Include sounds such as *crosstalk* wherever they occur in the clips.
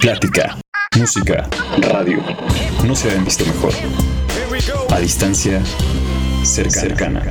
Plática, música, radio. No se habían visto mejor. A distancia, cercana.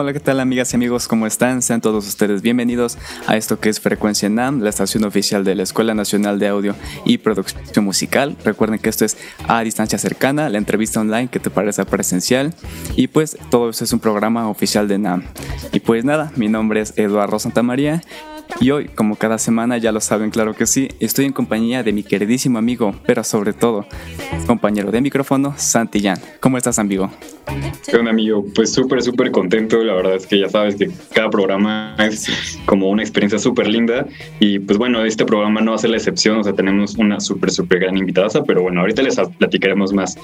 Hola, ¿qué tal amigas y amigos? ¿Cómo están? Sean todos ustedes bienvenidos a esto que es Frecuencia NAM, la estación oficial de la Escuela Nacional de Audio y Producción Musical. Recuerden que esto es a distancia cercana, la entrevista online que te parece presencial y pues todo eso es un programa oficial de NAM. Y pues nada, mi nombre es Eduardo Santamaría y hoy, como cada semana, ya lo saben, claro que sí, estoy en compañía de mi queridísimo amigo, pero sobre todo, compañero de micrófono, Santillán. ¿Cómo estás, amigo? ¿Qué onda, amigo? Pues súper, súper contento. La verdad es que ya sabes que cada programa es como una experiencia súper linda. Y pues bueno, este programa no va a ser la excepción. O sea, tenemos una súper, súper gran invitada. Pero bueno, ahorita les platicaremos más,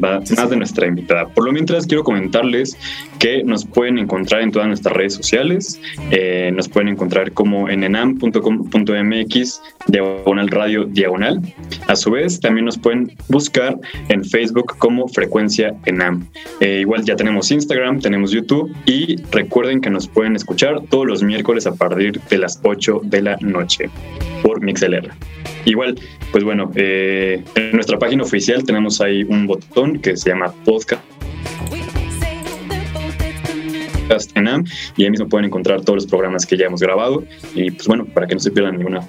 más de nuestra invitada. Por lo mientras, quiero comentarles que nos pueden encontrar en todas nuestras redes sociales. Eh, nos pueden encontrar como en enam.com.mx, diagonal radio diagonal. A su vez, también nos pueden buscar en Facebook como Frecuencia Enam. Eh, igual ya tenemos Instagram, tenemos YouTube y recuerden que nos pueden escuchar todos los miércoles a partir de las 8 de la noche por MixLR. Igual, pues bueno, eh, en nuestra página oficial tenemos ahí un botón que se llama podcast en y ahí mismo pueden encontrar todos los programas que ya hemos grabado y pues bueno, para que no se pierdan ninguna.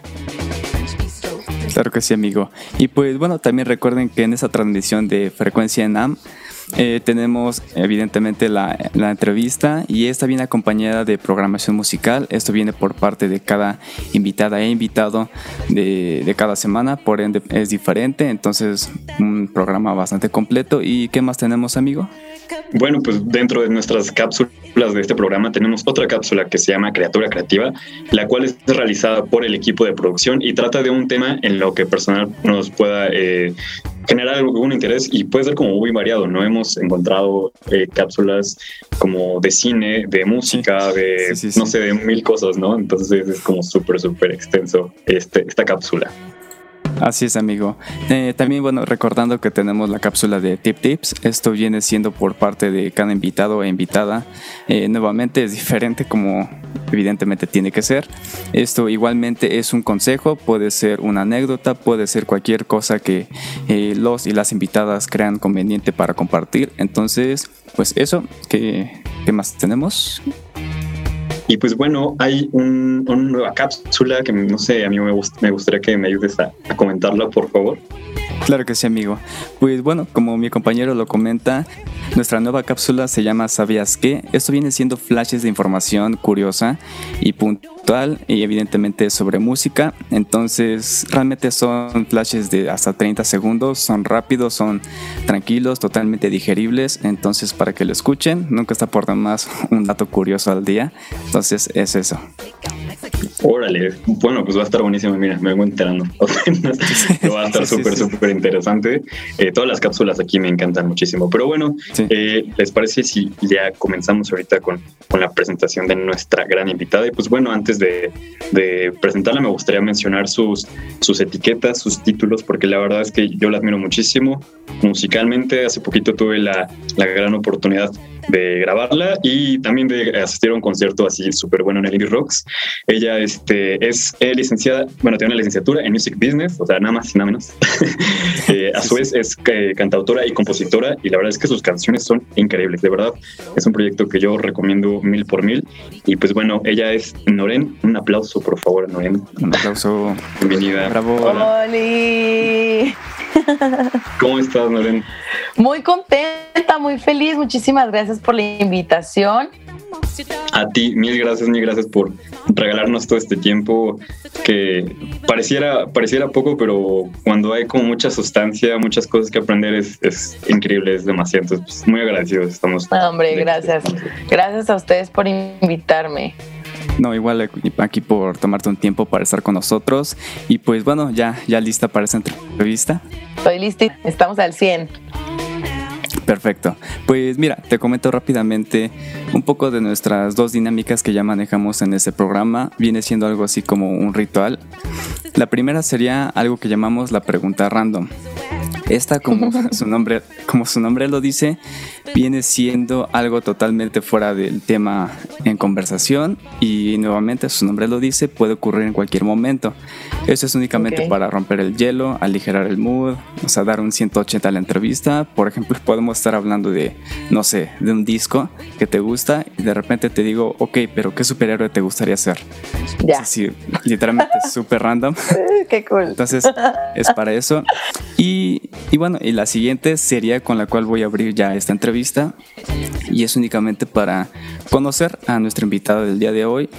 Claro que sí, amigo. Y pues bueno, también recuerden que en esa transmisión de Frecuencia NAM eh, tenemos evidentemente la, entrevista y esta viene acompañada de programación musical. Esto viene por parte de cada invitada e invitado de, de, cada semana, por ende es diferente. Entonces, un programa bastante completo. ¿Y qué más tenemos, amigo? Bueno, pues dentro de nuestras cápsulas de este programa tenemos otra cápsula que se llama Criatura Creativa, la cual es realizada por el equipo de producción y trata de un tema en lo que personal nos pueda eh, generar algún interés y puede ser como muy variado, ¿no? Hemos encontrado eh, cápsulas como de cine, de música, de, no sé, de mil cosas, ¿no? Entonces es como súper, súper extenso este, esta cápsula. Así es, amigo. Eh, también, bueno, recordando que tenemos la cápsula de Tip Tips. Esto viene siendo por parte de cada invitado e invitada. Eh, nuevamente es diferente como evidentemente tiene que ser. Esto igualmente es un consejo, puede ser una anécdota, puede ser cualquier cosa que eh, los y las invitadas crean conveniente para compartir. Entonces, pues eso, ¿qué, qué más tenemos? Y pues bueno, hay un, una nueva cápsula que no sé, a mí me, gustaría que me ayudes a, a comentarla, por favor. Claro que sí, amigo. Pues bueno, como mi compañero lo comenta, nuestra nueva cápsula se llama ¿Sabías qué? Esto viene siendo flashes de información curiosa y puntual y evidentemente sobre música. Entonces, realmente son flashes de hasta 30 segundos, son rápidos, son tranquilos, totalmente digeribles. Entonces, para que lo escuchen, nunca está por demás un dato curioso al día. Entonces, es eso. Órale, bueno, pues va a estar buenísimo, mira, me vengo enterando. *laughs* *laughs* va a estar súper, súper interesante. Eh, todas las cápsulas aquí me encantan muchísimo. Pero bueno, eh, ¿les parece si ya comenzamos ahorita con, con, la presentación de nuestra gran invitada? Y pues bueno, antes de, de, presentarla, me gustaría mencionar sus, sus etiquetas, sus títulos, porque la verdad es que yo la admiro muchísimo. Musicalmente, hace poquito tuve la, la gran oportunidad de grabarla y también de asistir a un concierto así súper bueno en el Indie Rocks. Ella este, es licenciada, bueno, tiene una licenciatura en Music Business, o sea, nada más y nada menos. *laughs* Eh, a su vez es eh, cantautora y compositora y la verdad es que sus canciones son increíbles, de verdad. Es un proyecto que yo recomiendo mil por mil. Y pues bueno, ella es Noren. Un aplauso, por favor, Noren. Un aplauso. Bienvenida. Bravo. Hola. ¿Cómo estás, Noren? Muy contenta, muy feliz. Muchísimas gracias por la invitación. A ti, mil gracias, mil gracias por regalarnos todo este tiempo que pareciera, pareciera poco, pero cuando hay como mucha sustancia, muchas cosas que aprender es, es increíble, es demasiado. Entonces, pues, muy agradecidos estamos. hombre, gracias. Gracias a ustedes por invitarme. No, igual aquí por tomarte un tiempo para estar con nosotros. Y pues bueno, ya, ya lista para esta entrevista. Estoy lista, estamos al 100. Perfecto. Pues mira, te comento rápidamente un poco de nuestras dos dinámicas que ya manejamos en este programa. Viene siendo algo así como un ritual. La primera sería algo que llamamos la pregunta random. Esta, como *laughs* su nombre, como su nombre lo dice, viene siendo algo totalmente fuera del tema en conversación y nuevamente su nombre lo dice, puede ocurrir en cualquier momento. Eso es únicamente para romper el hielo, aligerar el mood, o sea, dar un 180 a la entrevista. Por ejemplo, podemos estar hablando de, no sé, de un disco que te gusta y de repente te digo, ok, pero ¿qué superhéroe te gustaría ser? Ya. Sí, literalmente *laughs* súper random. Qué cool. Entonces, es para eso. Y, y bueno, y la siguiente sería con la cual voy a abrir ya esta entrevista y es únicamente para conocer a nuestra invitada del día de hoy,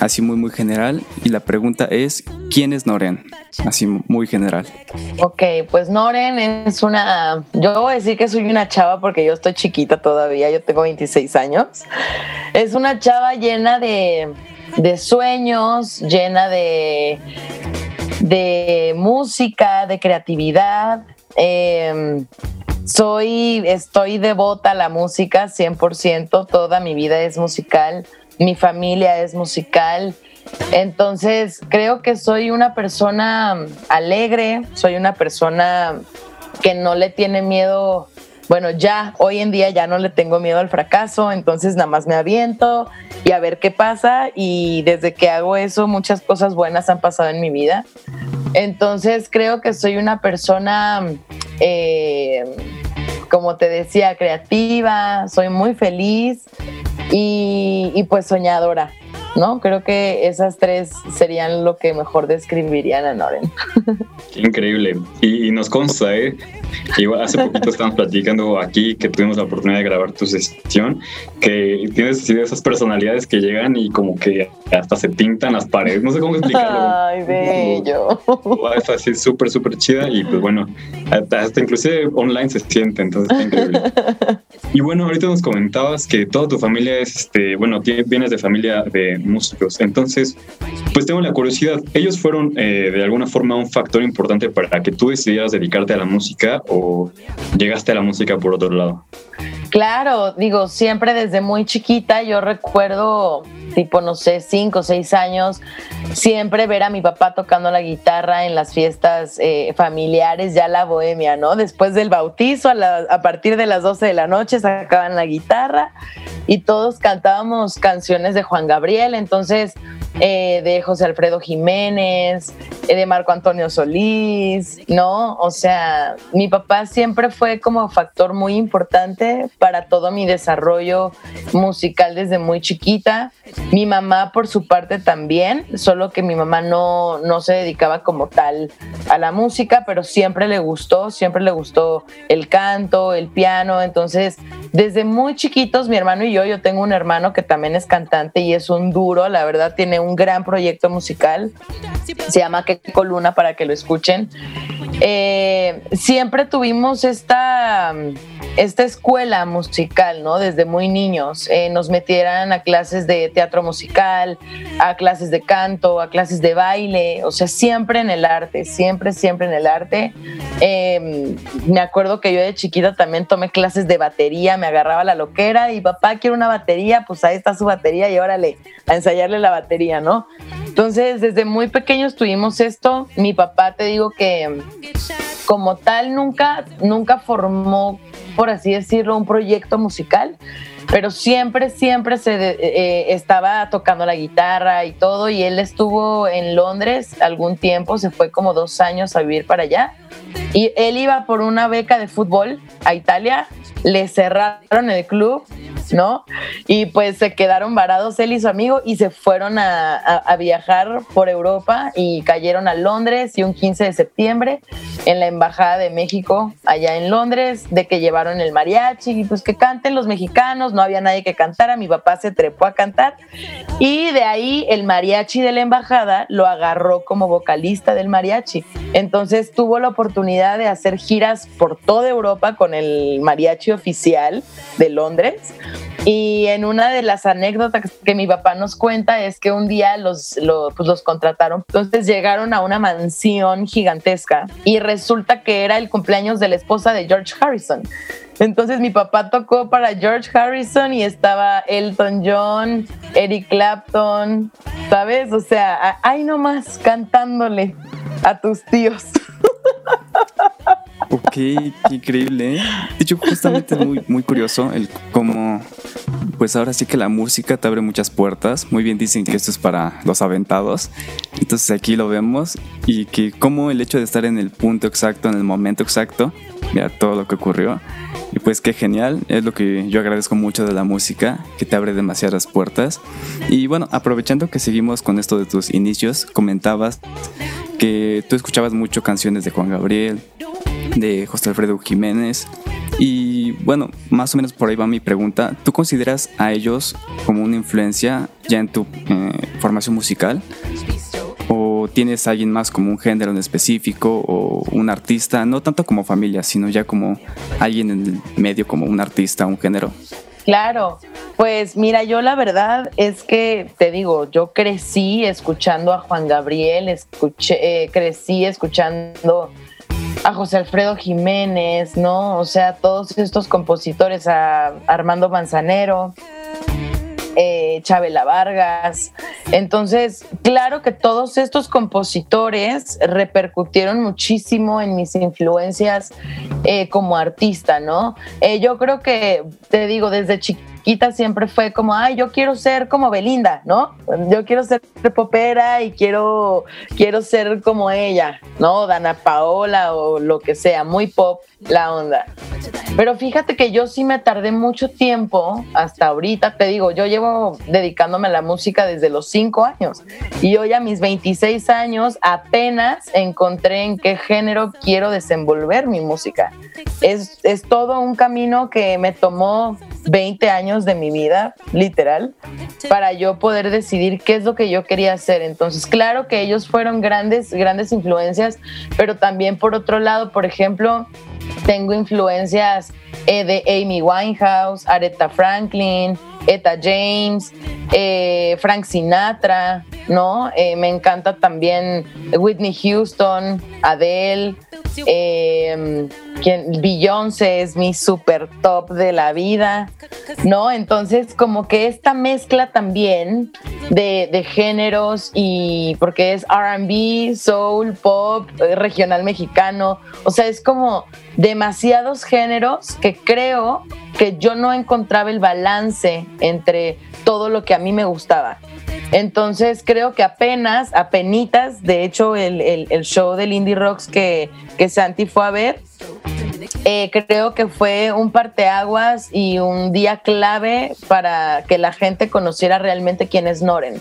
así muy muy general. Y la pregunta es, ¿quién es Noren? Así muy general. Ok, pues Noren es una, yo voy a decir que soy una chava porque yo estoy chiquita todavía, yo tengo 26 años. Es una chava llena de, de sueños, llena de, de música, de creatividad. Eh, soy, estoy devota a la música 100%, toda mi vida es musical, mi familia es musical. Entonces, creo que soy una persona alegre, soy una persona que no le tiene miedo, bueno, ya hoy en día ya no le tengo miedo al fracaso, entonces nada más me aviento y a ver qué pasa y desde que hago eso muchas cosas buenas han pasado en mi vida. Entonces creo que soy una persona, eh, como te decía, creativa, soy muy feliz y, y pues soñadora. ¿no? Creo que esas tres serían lo que mejor describirían a Noren. *laughs* increíble. Y, nos consta, ¿eh? Que hace poquito estábamos platicando aquí que tuvimos la oportunidad de grabar tu sesión, que tienes así de esas personalidades que llegan y como que hasta se pintan las paredes. No sé cómo explicarlo. Ay, bello. Es así súper, súper chida y pues bueno, hasta inclusive online se siente, entonces está increíble. Y bueno, ahorita nos comentabas que toda tu familia es, este, bueno, vienes de familia de músicos. Entonces, pues tengo la curiosidad, ¿ellos fueron eh, de alguna forma un factor importante para que tú decidieras dedicarte a la música o llegaste a la música por otro lado? Claro, digo, siempre desde muy chiquita yo recuerdo, tipo, no sé, cinco o seis años, siempre ver a mi papá tocando la guitarra en las fiestas eh, familiares, ya la bohemia, ¿no? Después del bautizo, a, partir de las 12 de la noche sacaban la guitarra y todos cantábamos canciones de Juan Gabriel, entonces eh, de José Alfredo Jiménez, eh, de Marco Antonio Solís, ¿no? O sea, mi papá siempre fue como factor muy importante para todo mi desarrollo musical desde muy chiquita. Mi mamá por su parte también, solo que mi mamá no, no se dedicaba como tal a la música, pero siempre le gustó, siempre le gustó el canto, el piano, entonces desde muy chiquitos mi hermano y yo, yo tengo un hermano que también es cantante y es un duro, la verdad tiene un gran proyecto musical. Se llama Que Coluna para que lo escuchen. Eh, siempre tuvimos esta, esta escuela musical, ¿no? Desde muy niños. Eh, nos metieran a clases de teatro musical, a clases de canto, a clases de baile, o sea, siempre en el arte, siempre, siempre en el arte. Eh, me acuerdo que yo de chiquita también tomé clases de batería, me agarraba la loquera y papá quiere una batería, pues ahí está su batería y órale, a ensayarle la batería, ¿no? Entonces, desde muy pequeños tuvimos esto. Mi papá, te digo que como tal nunca, nunca formó, por así decirlo, un proyecto musical, pero siempre, siempre se eh, estaba tocando la guitarra y todo, y él estuvo en Londres algún tiempo, se fue como dos años a vivir para allá, y él iba por una beca de fútbol a Italia, le cerraron el club ¿no? Y pues se quedaron varados él y su amigo y se fueron a, viajar por Europa y cayeron a Londres y un 15 de septiembre en la Embajada de México allá en Londres, de que llevaron el mariachi y pues que canten los mexicanos, no había nadie que cantara, mi papá se trepó a cantar y de ahí el mariachi de la embajada lo agarró como vocalista del mariachi. Entonces tuvo la oportunidad de hacer giras por toda Europa con el mariachi oficial de Londres y en una de las anécdotas que mi papá nos cuenta es que un día los, pues los contrataron, entonces llegaron a una mansión gigantesca y resulta que era el cumpleaños de la esposa de George Harrison. Entonces mi papá tocó para George Harrison y estaba Elton John, Eric Clapton, ¿sabes? O sea, ahí nomás cantándole a tus tíos. *laughs* Ok, increíble. ¿eh? De hecho, justamente es muy, muy curioso el cómo, pues ahora sí que la música te abre muchas puertas. Muy bien dicen que esto es para los aventados. Entonces aquí lo vemos y que como el hecho de estar en el punto exacto, en el momento exacto, mira todo lo que ocurrió. Y pues qué genial, es lo que yo agradezco mucho de la música, que te abre demasiadas puertas. Y bueno, aprovechando que seguimos con esto de tus inicios, comentabas que tú escuchabas mucho canciones de Juan Gabriel, de José Alfredo Jiménez. Y bueno, más o menos por ahí va mi pregunta. ¿Tú consideras a ellos como una influencia ya en tu eh, formación musical? ¿O tienes a alguien más como un género en específico o un artista? No tanto como familia, sino ya como alguien en el medio, como un artista, un género. Claro, pues mira, yo la verdad es que te digo, yo crecí escuchando a Juan Gabriel, escuché, eh, crecí escuchando a José Alfredo Jiménez, ¿no? O sea, todos estos compositores, a Armando Manzanero, eh, Chabela Vargas. Entonces, claro que todos estos compositores repercutieron muchísimo en mis influencias eh, como artista, ¿no? Eh, yo creo que, te digo, desde chiquita siempre fue como, ay, yo quiero ser como Belinda, ¿no? Yo quiero ser popera y quiero, quiero ser como ella, ¿no? Dana Paola o lo que sea, muy pop la onda. Pero fíjate que yo sí me tardé mucho tiempo, hasta ahorita, te digo, yo llevo dedicándome a la música desde los cinco años y hoy a mis 26 años apenas encontré en qué género quiero desenvolver mi música. Es, es todo un camino que me tomó 20 años de mi vida, literal, para yo poder decidir qué es lo que yo quería hacer. Entonces, claro que ellos fueron grandes, grandes influencias, pero también por otro lado, por ejemplo, tengo influencias eh, de Amy Winehouse, Aretha Franklin, Etta James, eh, Frank Sinatra, ¿no? Eh, me encanta también Whitney Houston, Adele, eh, Beyoncé es mi super top de la vida, ¿no? Entonces, como que esta mezcla también de, de géneros y porque es RB, soul, pop, regional mexicano, o sea, es como demasiados géneros que creo que yo no encontraba el balance entre todo lo que a mí me gustaba. Entonces creo que apenas, apenitas, de hecho el, el, show del Indie Rocks que, que Santi fue a ver, eh, creo que fue un parteaguas y un día clave para que la gente conociera realmente quién es Noren,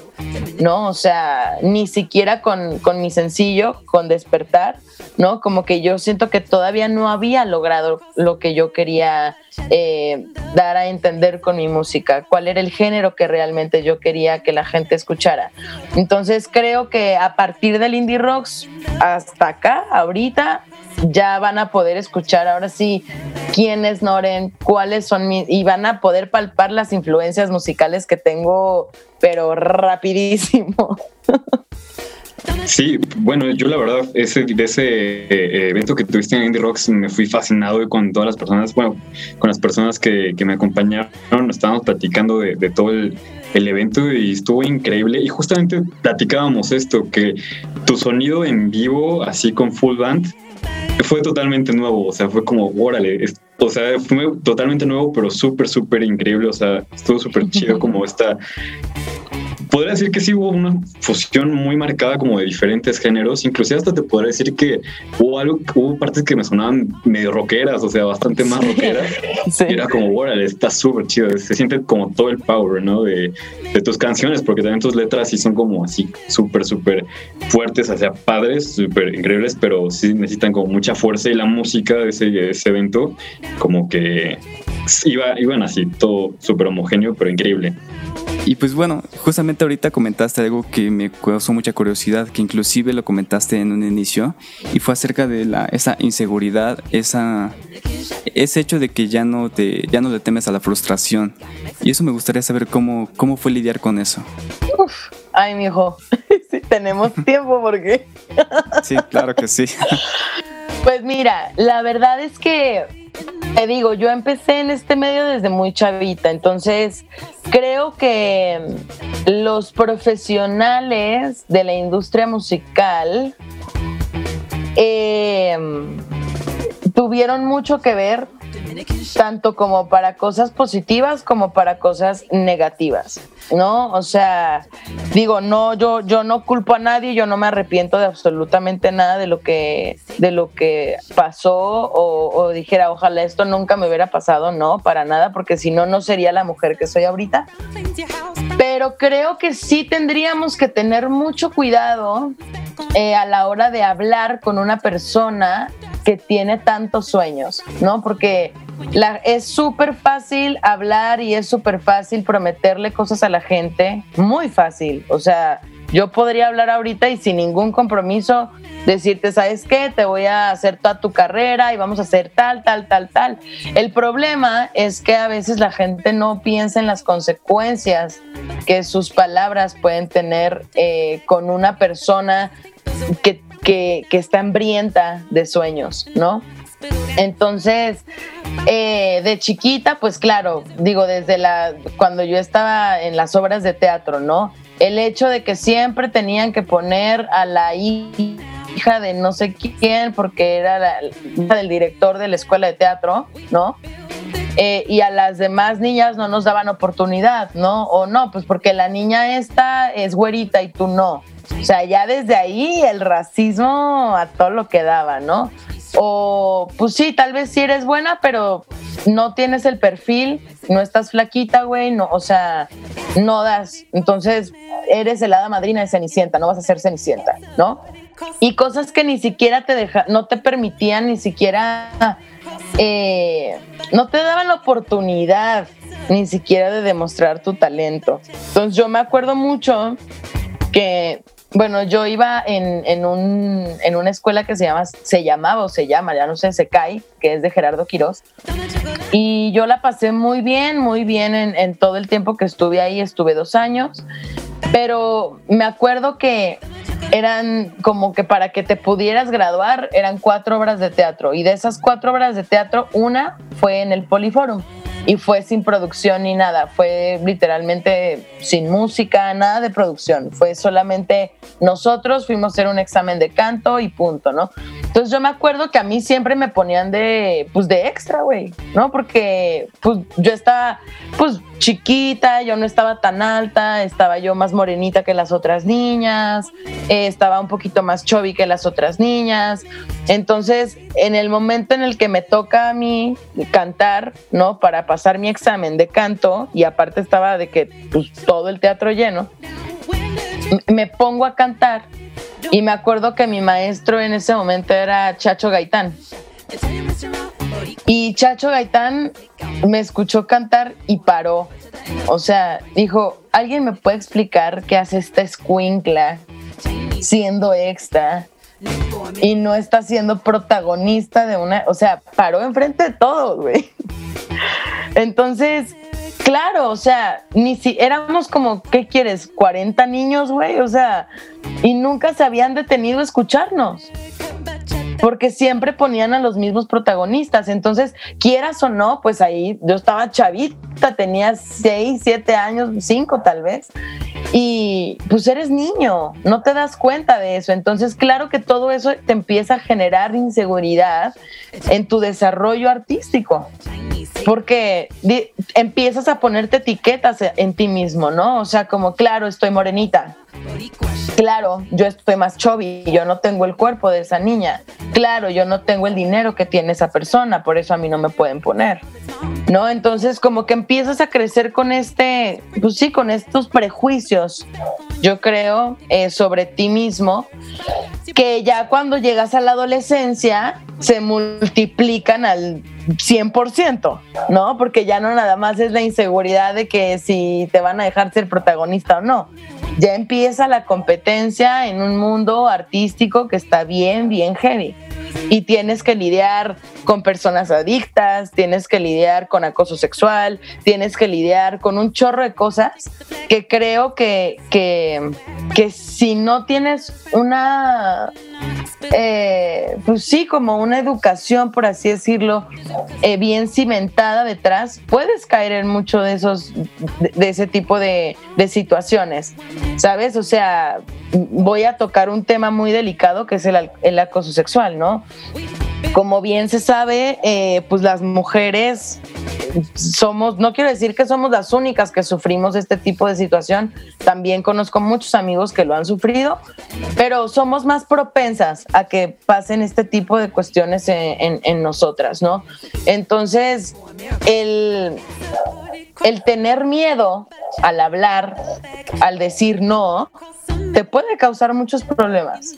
¿no? O sea, ni siquiera con, con mi sencillo, con Despertar, ¿no? Como que yo siento que todavía no había logrado lo que yo quería eh, dar a entender con mi música, cuál era el género que realmente yo quería que la gente escuchara. Entonces creo que a partir del indie rocks hasta acá, ahorita, ya van a poder escuchar ahora sí quién es Noren, cuáles son mis, y van a poder palpar las influencias musicales que tengo, pero rapidísimo. *laughs* Sí, bueno, yo la verdad, ese, de ese eh, evento que tuviste en Indie Rocks me fui fascinado con todas las personas, bueno, con las personas que, me acompañaron, estábamos platicando de, todo el, el, evento y estuvo increíble y justamente platicábamos esto, que tu sonido en vivo, así con full band, fue totalmente nuevo, o sea, fue como, órale, o sea, fue totalmente nuevo, pero súper, súper increíble, o sea, estuvo súper chido *laughs* como esta podría decir que sí hubo una fusión muy marcada como de diferentes géneros, inclusive hasta te podría decir que hubo algo, hubo partes que me sonaban medio rockeras, o sea, bastante más rockeras. Era como, órale, está súper chido, se siente como todo el power, ¿no? De, de, tus canciones, porque también tus letras sí son como así, súper, súper fuertes, o sea, padres, súper increíbles, pero sí necesitan como mucha fuerza y la música de ese, de ese evento como que *laughs* iba, iban así, todo súper homogéneo, pero increíble. Y pues bueno, justamente ahorita comentaste algo que me causó mucha curiosidad, que inclusive lo comentaste en un inicio, y fue acerca de la, esa inseguridad, esa, ese hecho de que ya no, te, ya no le temes a la frustración. Y eso me gustaría saber cómo, cómo fue lidiar con eso. Uf, ay, mi hijo, *laughs* sí, tenemos *laughs* tiempo porque... sí, claro que sí. pues mira, la verdad es que te digo, yo empecé en este medio desde muy chavita, entonces creo que los profesionales de la industria musical eh, tuvieron mucho que ver tanto como para cosas positivas como para cosas negativas, ¿no? O sea, digo, no, yo, yo no culpo a nadie, yo no me arrepiento de absolutamente nada de lo que, de lo que pasó o, o dijera, ojalá esto nunca me hubiera pasado, no, para nada, porque si no, no sería la mujer que soy ahorita. Pero creo que sí tendríamos que tener mucho cuidado eh, a la hora de hablar con una persona que tiene tantos sueños, ¿no? Porque la, es súper fácil hablar y es súper fácil prometerle cosas a la gente, muy fácil. O sea, yo podría hablar ahorita y sin ningún compromiso decirte, ¿sabes qué? Te voy a hacer toda tu carrera y vamos a hacer tal, tal, tal, tal. El problema es que a veces la gente no piensa en las consecuencias que sus palabras pueden tener eh, con una persona que, que, que está hambrienta de sueños, ¿no? Entonces, eh, de chiquita, pues claro, digo, desde la cuando yo estaba en las obras de teatro, ¿no? El hecho de que siempre tenían que poner a la hija de no sé quién, porque era la hija del director de la escuela de teatro, ¿no? Eh, y a las demás niñas no nos daban oportunidad, ¿no? O no, pues porque la niña esta es güerita y tú no. O sea, ya desde ahí el racismo a todo lo que daba, ¿no? O pues sí, tal vez sí eres buena, pero no tienes el perfil, no estás flaquita, güey, no, o sea, no das. Entonces, eres el hada madrina de Cenicienta, no vas a ser Cenicienta, ¿no? Y cosas que ni siquiera te deja, no te permitían ni siquiera, eh, no te daban la oportunidad ni siquiera de demostrar tu talento. Entonces yo me acuerdo mucho que bueno, yo iba en, un, en, una escuela que se, llama, se llamaba o se llama, ya no sé, Secai, que es de Gerardo Quirós. Y yo la pasé muy bien, muy bien en, en todo el tiempo que estuve ahí, estuve dos años. Pero me acuerdo que eran como que para que te pudieras graduar, eran cuatro obras de teatro. Y de esas cuatro obras de teatro, una fue en el Poliforum y fue sin producción ni nada, fue literalmente sin música, nada de producción, fue solamente nosotros fuimos a hacer un examen de canto y punto, ¿no? Entonces yo me acuerdo que a mí siempre me ponían de, pues de extra, güey, ¿no? Porque pues yo estaba, pues chiquita, yo no estaba tan alta, estaba yo más morenita que las otras niñas, eh, estaba un poquito más chubby que las otras niñas. Entonces, en el momento en el que me toca a mí cantar, ¿no? Para pasar mi examen de canto, y aparte estaba de que pues, todo el teatro lleno, me pongo a cantar y me acuerdo que mi maestro en ese momento era Chacho Gaitán. Y Chacho Gaitán me escuchó cantar y paró. O sea, dijo, ¿alguien me puede explicar qué hace esta escuincla siendo extra y no está siendo protagonista de una, o sea, paró enfrente de todos, güey. *laughs* Entonces, claro, o sea, ni si éramos como, ¿qué quieres? 40 niños, güey, o sea, y nunca se habían detenido a escucharnos porque siempre ponían a los mismos protagonistas. Entonces, quieras o no, pues ahí yo estaba chavita, tenía 6, 7 años, 5 tal vez. Y pues eres niño, no te das cuenta de eso. Entonces, claro que todo eso te empieza a generar inseguridad en tu desarrollo artístico. Porque empiezas a ponerte etiquetas en ti mismo, ¿no? O sea, como, claro, estoy morenita, Claro, yo estoy más chubby, yo no tengo el cuerpo de esa niña. Claro, yo no tengo el dinero que tiene esa persona, por eso a mí no me pueden poner. ¿No? Entonces, como que empiezas a crecer con este, pues sí, con estos prejuicios, yo creo, eh, sobre ti mismo, que ya cuando llegas a la adolescencia se multiplican al 100%, ¿no? Porque ya no nada más es la inseguridad de que si te van a dejar ser protagonista o no. Ya empieza la competencia en un mundo artístico que está bien, bien heavy. Y tienes que lidiar con personas adictas, tienes que lidiar con acoso sexual, tienes que lidiar con un chorro de cosas que creo que, que, que si no tienes una eh, pues sí, como una educación, por así decirlo, eh, bien cimentada detrás, puedes caer en mucho de esos, de, ese tipo de, situaciones, ¿sabes? O sea, voy a tocar un tema muy delicado que es el, el acoso sexual, ¿no? Como bien se sabe, eh, pues las mujeres somos, no quiero decir que somos las únicas que sufrimos este tipo de situación, también conozco muchos amigos que lo han sufrido, pero somos más propensas a que pasen este tipo de cuestiones en, nosotras, ¿no? Entonces, el, el tener miedo al hablar, al decir no, te puede causar muchos problemas.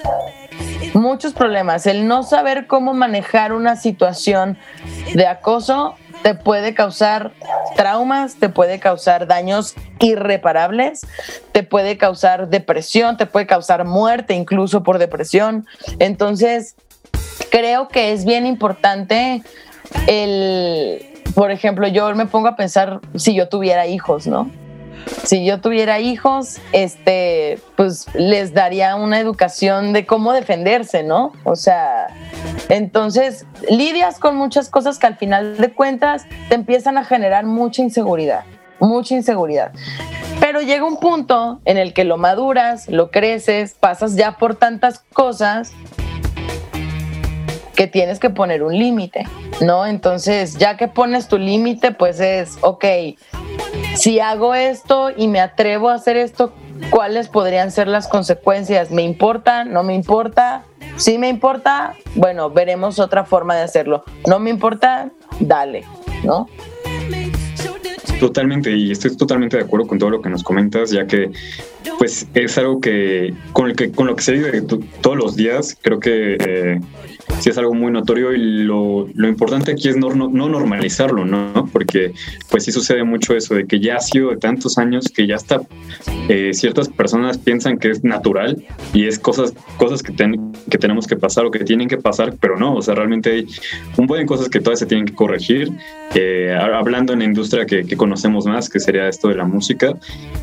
Muchos problemas. El no saber cómo manejar una situación de acoso te puede causar traumas, te puede causar daños irreparables, te puede causar depresión, te puede causar muerte incluso por depresión. Entonces, creo que es bien importante el, por ejemplo, yo me pongo a pensar si yo tuviera hijos, ¿no? Si yo tuviera hijos, este, pues les daría una educación de cómo defenderse, ¿no? O sea, entonces lidias con muchas cosas que al final de cuentas te empiezan a generar mucha inseguridad, mucha inseguridad. Pero llega un punto en el que lo maduras, lo creces, pasas ya por tantas cosas que tienes que poner un límite, ¿no? Entonces, ya que pones tu límite, pues es, ok, si hago esto y me atrevo a hacer esto, ¿cuáles podrían ser las consecuencias? ¿Me importa? ¿No me importa? Si me importa, bueno, veremos otra forma de hacerlo. ¿No me importa? Dale, ¿no? Totalmente, y estoy totalmente de acuerdo con todo lo que nos comentas, ya que pues es algo que con, lo que se vive todos los días, creo que eh, sí es algo muy notorio y lo, lo importante aquí es no, no, normalizarlo, ¿no? Porque pues sí sucede mucho eso de que ya ha sido de tantos años que ya está, eh, ciertas personas piensan que es natural y es cosas, cosas que, que tenemos que pasar o que tienen que pasar, pero no, o sea, realmente hay un buen de cosas que todavía se tienen que corregir. Eh, hablando en la industria que, que, conocemos más, que sería esto de la música,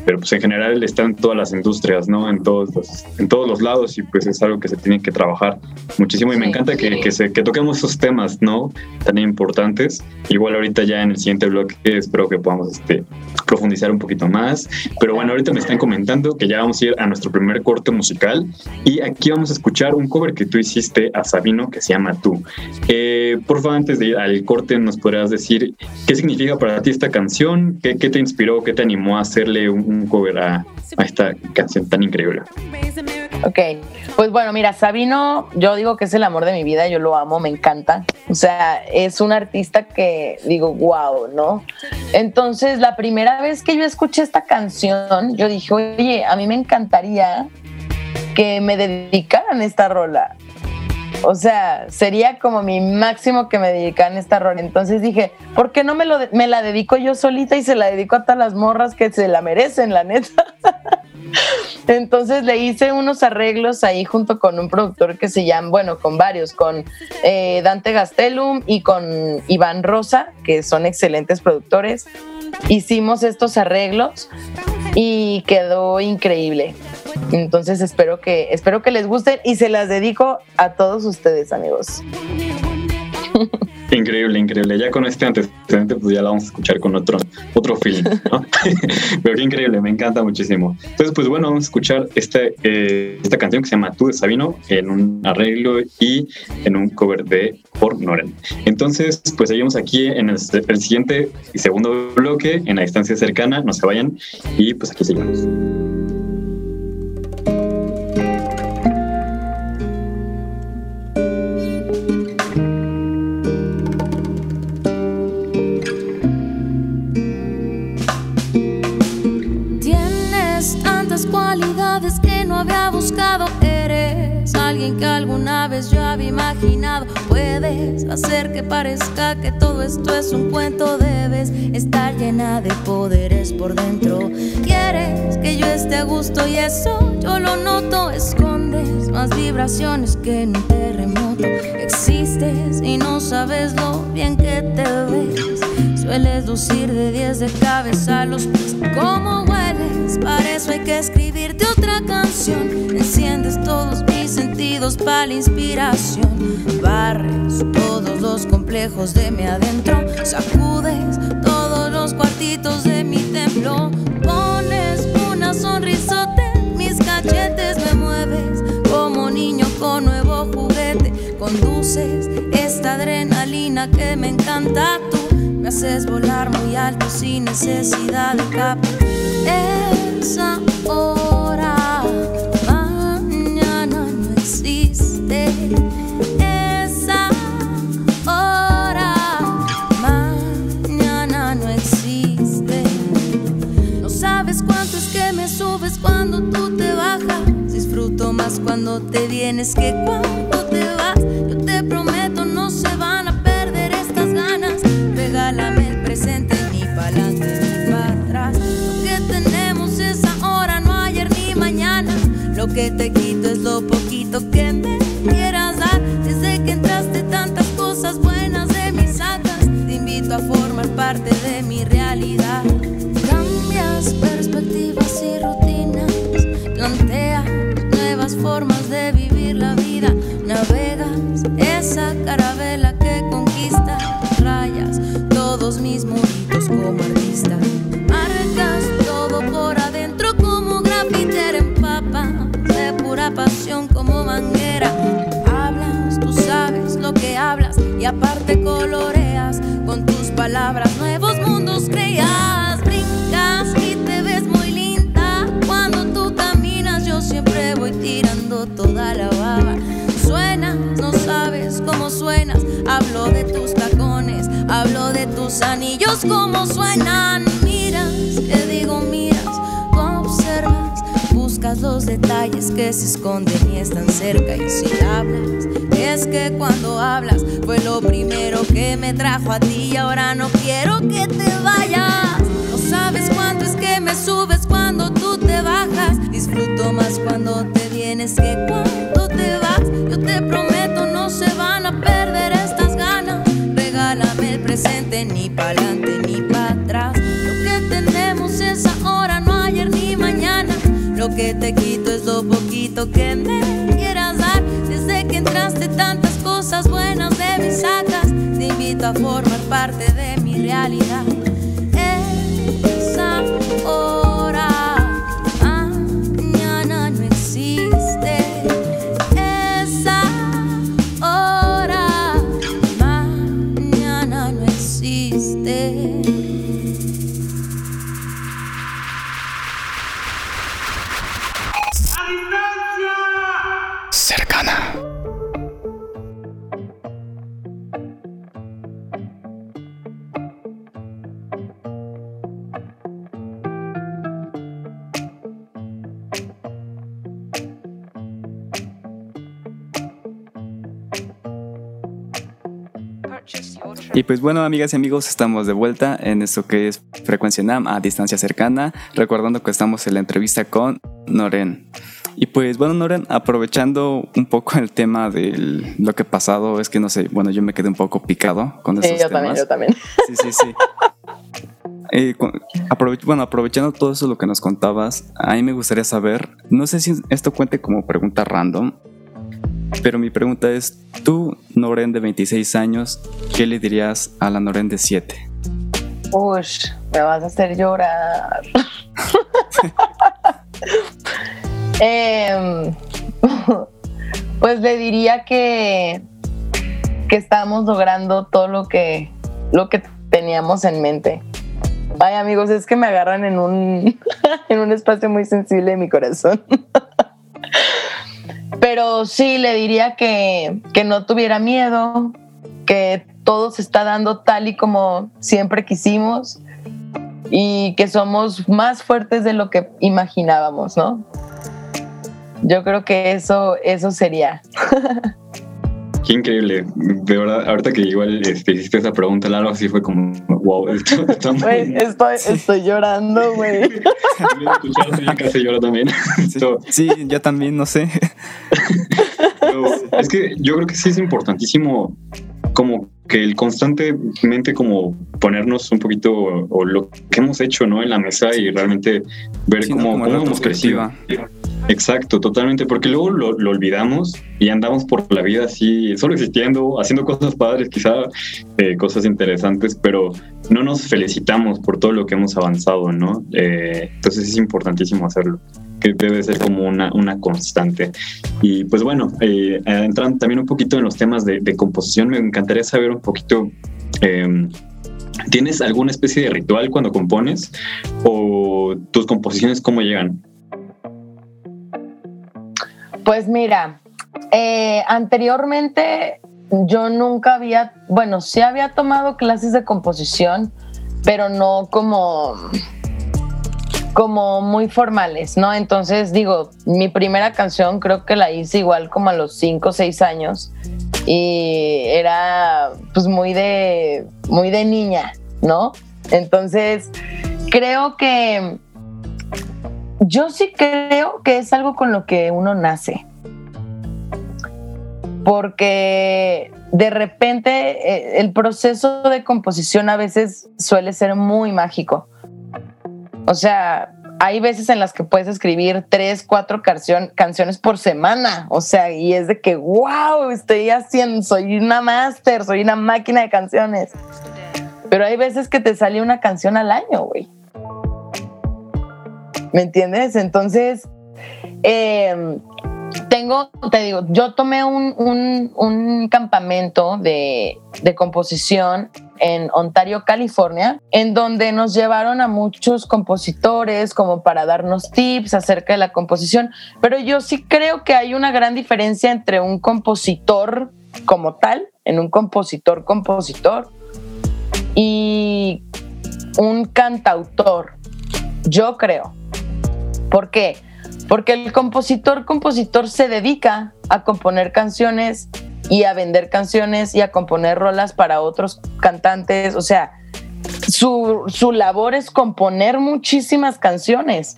pero pues en general están todas las industrias, ¿no? En todos los, en todos los lados y pues es algo que se tiene que trabajar muchísimo y me encanta que, que, se, que toquemos esos temas, ¿no? Tan importantes. Igual ahorita ya en el siguiente blog espero que podamos este, profundizar un poquito más. Pero bueno, ahorita me están comentando que ya vamos a ir a nuestro primer corte musical y aquí vamos a escuchar un cover que tú hiciste a Sabino que se llama Tú. Eh, por favor, antes de ir al corte, nos podrías decir qué significa para ti esta canción, qué, qué te inspiró, qué te animó a hacerle un, cover a, a esta canción tan increíble. Ok, pues bueno, mira, Sabino, yo digo que es el amor de mi vida, yo lo amo, me encanta. O sea, es un artista que digo, wow, ¿no? Entonces, la primera vez que yo escuché esta canción, yo dije, oye, a mí me encantaría que me dedicaran esta rola. O sea, sería como mi máximo que me dedicaran esta rola. Entonces dije, ¿por qué no me, lo, me la dedico yo solita y se la dedico a todas las morras que se la merecen, la neta? *laughs* Entonces le hice unos arreglos ahí junto con un productor que se llama, bueno, con varios, con eh, Dante Gastelum y con Iván Rosa, que son excelentes productores. Hicimos estos arreglos y quedó increíble. Entonces espero que, espero que les gusten y se las dedico a todos ustedes, amigos. Increíble, increíble. Ya con este antecedente, pues ya la vamos a escuchar con otro, otro film, ¿no? *laughs* Pero qué increíble, me encanta muchísimo. Entonces, pues bueno, vamos a escuchar este, eh, esta canción que se llama Tú de Sabino en un arreglo y en un cover de Por Noren. Entonces, pues seguimos aquí en el, el siguiente y segundo bloque, en la distancia cercana, no se vayan, y pues aquí seguimos. Que alguna vez yo había imaginado. Puedes hacer que parezca que todo esto es un cuento. Debes estar llena de poderes por dentro. Quieres que yo esté a gusto y eso yo lo noto. Escondes más vibraciones que en un terremoto. Existes y no sabes lo bien que te ves. Sueles lucir de 10 de cabeza a los pies. ¿Cómo hueles? Para eso hay que escribirte otra canción. Enciendes todos mis sentidos para la inspiración. Barres todos los complejos de mi adentro. Sacudes todos los cuartitos de mi templo. Pones una sonrisote mis cachetes. Me mueves como niño con nuevo juguete. Conduces esta adrenalina que me encanta. Tú me haces volar muy alto sin necesidad de capa. Esa hora mañana no existe. Esa hora mañana no existe. No sabes cuánto es que me subes cuando tú te bajas. Disfruto más cuando te vienes que cuando te vas. Yo te prometo no se van a perder estas ganas. Regálame el presente Lo que te quito es lo poquito que me quieras dar. Desde que entraste tantas cosas buenas de mis sacas. Te invito a formar parte de mi realidad. Cambias perspectivas y rutinas. Planteas nuevas formas de vivir la vida. Navegas esa carabela que conquista. Rayas todos mis muritos como como manguera. Hablas, tú sabes lo que hablas. Y aparte coloreas con tus palabras. Nuevos mundos creas. Brincas y te ves muy linda. Cuando tú caminas, yo siempre voy tirando toda la baba. Suenas, no sabes cómo suenas. Hablo de tus tacones, hablo de tus anillos, cómo suenan. Miras, te digo, observas, los detalles que se esconden y están cerca. Y si hablas, es que cuando hablas fue lo primero que me trajo a ti y ahora no quiero que te vayas. No sabes cuánto es que me subes cuando tú te bajas. Disfruto más cuando te vienes que cuando te vas. Yo te prometo no se van a perder estas ganas. Regálame el presente ni pa'lante ni para Lo que te quito es lo poquito que me quieras dar. Desde que entraste tantas cosas buenas de mis sacas. Te invito a formar parte de mi realidad. Pues bueno, amigas y amigos, estamos de vuelta en esto que es Frecuencia NAM a distancia cercana, recordando que estamos en la entrevista con Noren. Y pues bueno, Noren, aprovechando un poco el tema de lo que ha pasado, es que no sé, bueno, yo me quedé un poco picado con Sí, esos yo temas. también, yo también. Sí, sí, sí. *laughs* Eh, aprove- bueno, aprovechando todo eso lo que nos contabas, a mí me gustaría saber, no sé si esto cuente como pregunta random, pero mi pregunta es, tú, Noren de 26 años, ¿qué le dirías a la Noren de 7? Ush, me vas a hacer llorar. *laughs* Em, pues le diría que, que estamos logrando todo lo que, lo que teníamos en mente. Ay, amigos, es que me agarran en un, *laughs* en un espacio muy sensible de mi corazón. Pero sí, le diría que, que no tuviera miedo, que todo se está dando tal y como siempre quisimos y que somos más fuertes de lo que imaginábamos, ¿no? Yo creo que eso, eso sería. *laughs* Qué increíble. De verdad, ahorita que igual este, hiciste esa pregunta, Lalo, así fue como, wow, *laughs* esto muy... Estoy, estoy llorando, güey. *laughs* Escuchaste, yo casi lloro también. *laughs* Sí, yo también, no sé. Pero es que yo creo que sí es importantísimo como que el constantemente como ponernos un poquito o, lo que hemos hecho no en la mesa y realmente ver Sí, ¿no? cómo, Como cómo hemos crecido. Exacto, totalmente, porque luego lo, olvidamos y andamos por la vida así, solo existiendo, haciendo cosas padres, quizá eh, cosas interesantes, pero no nos felicitamos por todo lo que hemos avanzado, ¿no? Eh, entonces es importantísimo hacerlo, que debe ser como una, una constante. Y pues bueno, eh, entrando también un poquito en los temas de, de composición, me encantaría saber un poquito... Eh, ¿Tienes alguna especie de ritual cuando compones? ¿O tus composiciones cómo llegan? Pues mira, eh, anteriormente yo nunca había, bueno, sí había tomado clases de composición, pero no como como muy formales, ¿no? Entonces digo, mi primera canción creo que la hice igual como a los 5 o 6 años y era pues muy de muy de niña, ¿no? Entonces, creo que yo sí creo que es algo con lo que uno nace. Porque de repente eh, el proceso de composición a veces suele ser muy mágico. O sea, hay veces en las que puedes escribir tres, cuatro canciones por semana. O sea, y es de que, wow, estoy haciendo, soy una máster, soy una máquina de canciones. Pero hay veces que te sale una canción al año, güey. ¿Me entiendes? Entonces, em, tengo, te digo, yo tomé un, campamento de, de, composición en Ontario, California, en donde nos llevaron a muchos compositores como para darnos tips acerca de la composición, pero yo sí creo que hay una gran diferencia entre un compositor como tal, en un compositor-compositor, y un cantautor, yo creo. ¿Por qué? Porque el compositor, compositor se dedica a componer canciones y a vender canciones y a componer rolas para otros cantantes. O sea, su, su labor es componer muchísimas canciones.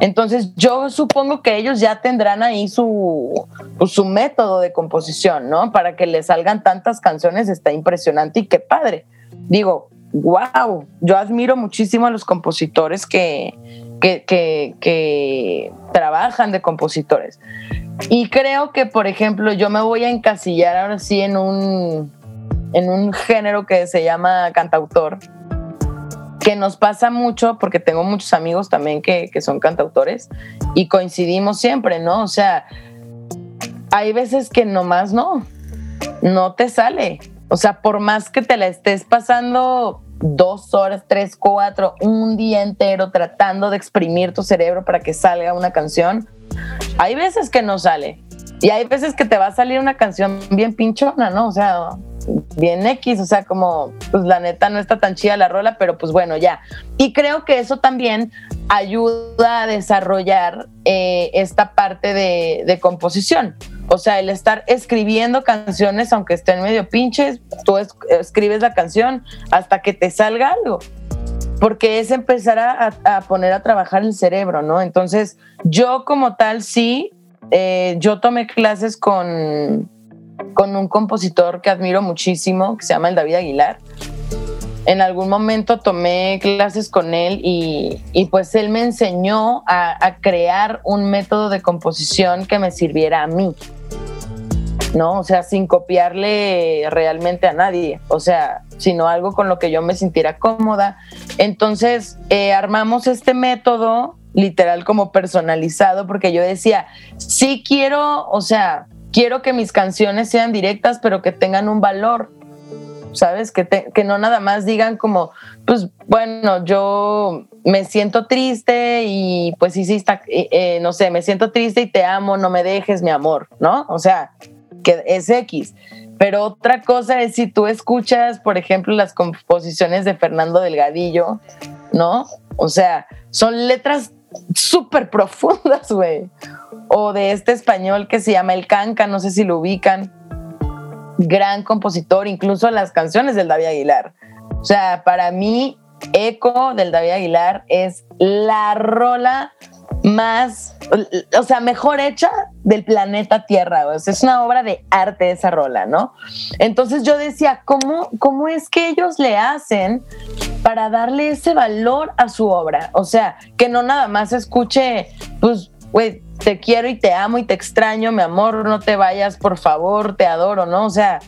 Entonces yo supongo que ellos ya tendrán ahí su, pues, su método de composición, ¿no? Para que le salgan tantas canciones está impresionante y qué padre. Digo, wow, yo admiro muchísimo a los compositores que, que, trabajan de compositores. Y creo que, por ejemplo, yo me voy a encasillar ahora sí en un, en un género que se llama cantautor, que nos pasa mucho porque tengo muchos amigos también que, que son cantautores y coincidimos siempre, ¿no? O sea, hay veces que nomás no, no te sale. O sea, por más que te la estés pasando dos horas, tres, cuatro, un día entero tratando de exprimir tu cerebro para que salga una canción, hay veces que no sale. Y hay veces que te va a salir una canción bien pinchona, ¿no? O sea, bien X, o sea, como, pues la neta no está tan chida la rola, pero pues bueno, ya. Y creo que eso también ayuda a desarrollar eh, esta parte de, de composición. O sea, el estar escribiendo canciones, aunque estén medio pinches, tú escribes la canción hasta que te salga algo. Porque es empezar a, poner a trabajar el cerebro, ¿no? Entonces, yo como tal, sí, eh, yo tomé clases con, con un compositor que admiro muchísimo, que se llama el David Aguilar. En algún momento tomé clases con él y, pues él me enseñó a, crear un método de composición que me sirviera a mí. ¿no? O sea, sin copiarle realmente a nadie, o sea, sino algo con lo que yo me sintiera cómoda. Entonces, eh, armamos este método literal como personalizado, porque yo decía, sí quiero, o sea, quiero que mis canciones sean directas, pero que tengan un valor, ¿sabes? Que, que no nada más digan como, pues bueno, yo me siento triste y pues sí, sí, está, eh, no sé, me siento triste y te amo, no me dejes, mi amor, ¿no? O sea, que es X. Pero otra cosa es si tú escuchas, por ejemplo, las composiciones de Fernando Delgadillo, ¿no? O sea, son letras súper profundas, güey. O de este español que se llama El Canca, no sé si lo ubican. Gran compositor, incluso las canciones del David Aguilar. O sea, para mí, Eco del David Aguilar es la rola más, o sea, mejor hecha del planeta Tierra. es una obra de arte esa rola, ¿no? Entonces yo decía, ¿cómo, ¿cómo es que ellos le hacen para darle ese valor a su obra? O sea, que no nada más escuche, pues, güey, te quiero y te amo y te extraño, mi amor, no te vayas, por favor, te adoro, ¿no? O sea,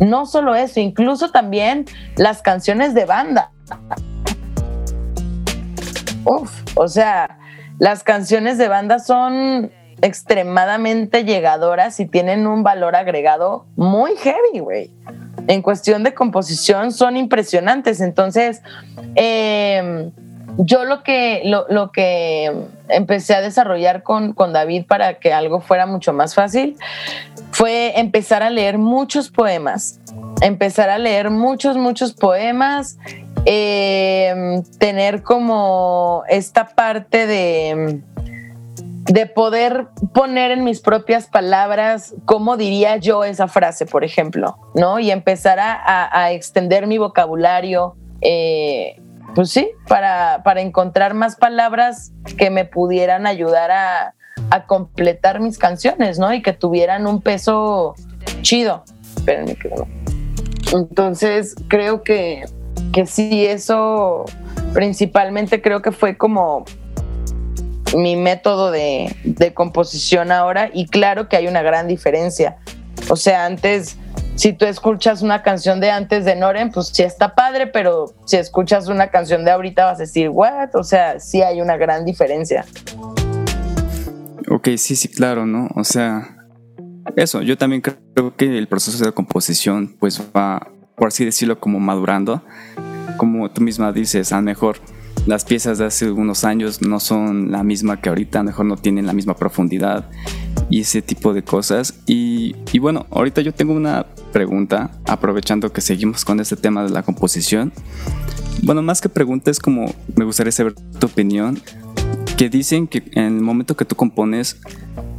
no solo eso, incluso también las canciones de banda. Uf, o sea, las canciones de banda son extremadamente llegadoras y tienen un valor agregado muy heavy, güey. En cuestión de composición son impresionantes. Entonces, eh, yo lo que, lo, que empecé a desarrollar con, con, David para que algo fuera mucho más fácil fue empezar a leer muchos poemas, empezar a leer muchos, muchos poemas, eh, tener como esta parte de de poder poner en mis propias palabras cómo diría yo esa frase, por ejemplo, ¿no? Y empezar a, extender mi vocabulario, eh, pues sí, para, para, encontrar más palabras que me pudieran ayudar a, completar mis canciones, ¿no? Y que tuvieran un peso chido. Espérenme que Entonces, creo que, que sí, eso principalmente creo que fue como mi método de, de composición ahora y claro que hay una gran diferencia. O sea, antes si tú escuchas una canción de antes de Noren, pues sí está padre, pero si escuchas una canción de ahorita vas a decir, what? O sea, sí hay una gran diferencia. Ok, sí, sí, claro, ¿no? O sea, eso, yo también creo que el proceso de composición pues va, por así decirlo, como madurando. Como tú misma dices, a lo mejor las piezas de hace unos años no son la misma que ahorita, a lo mejor no tienen la misma profundidad y ese tipo de cosas. Y, y bueno, ahorita yo tengo una pregunta, aprovechando que seguimos con este tema de la composición. Bueno, más que pregunta es como me gustaría saber tu opinión, que dicen que en el momento que tú compones,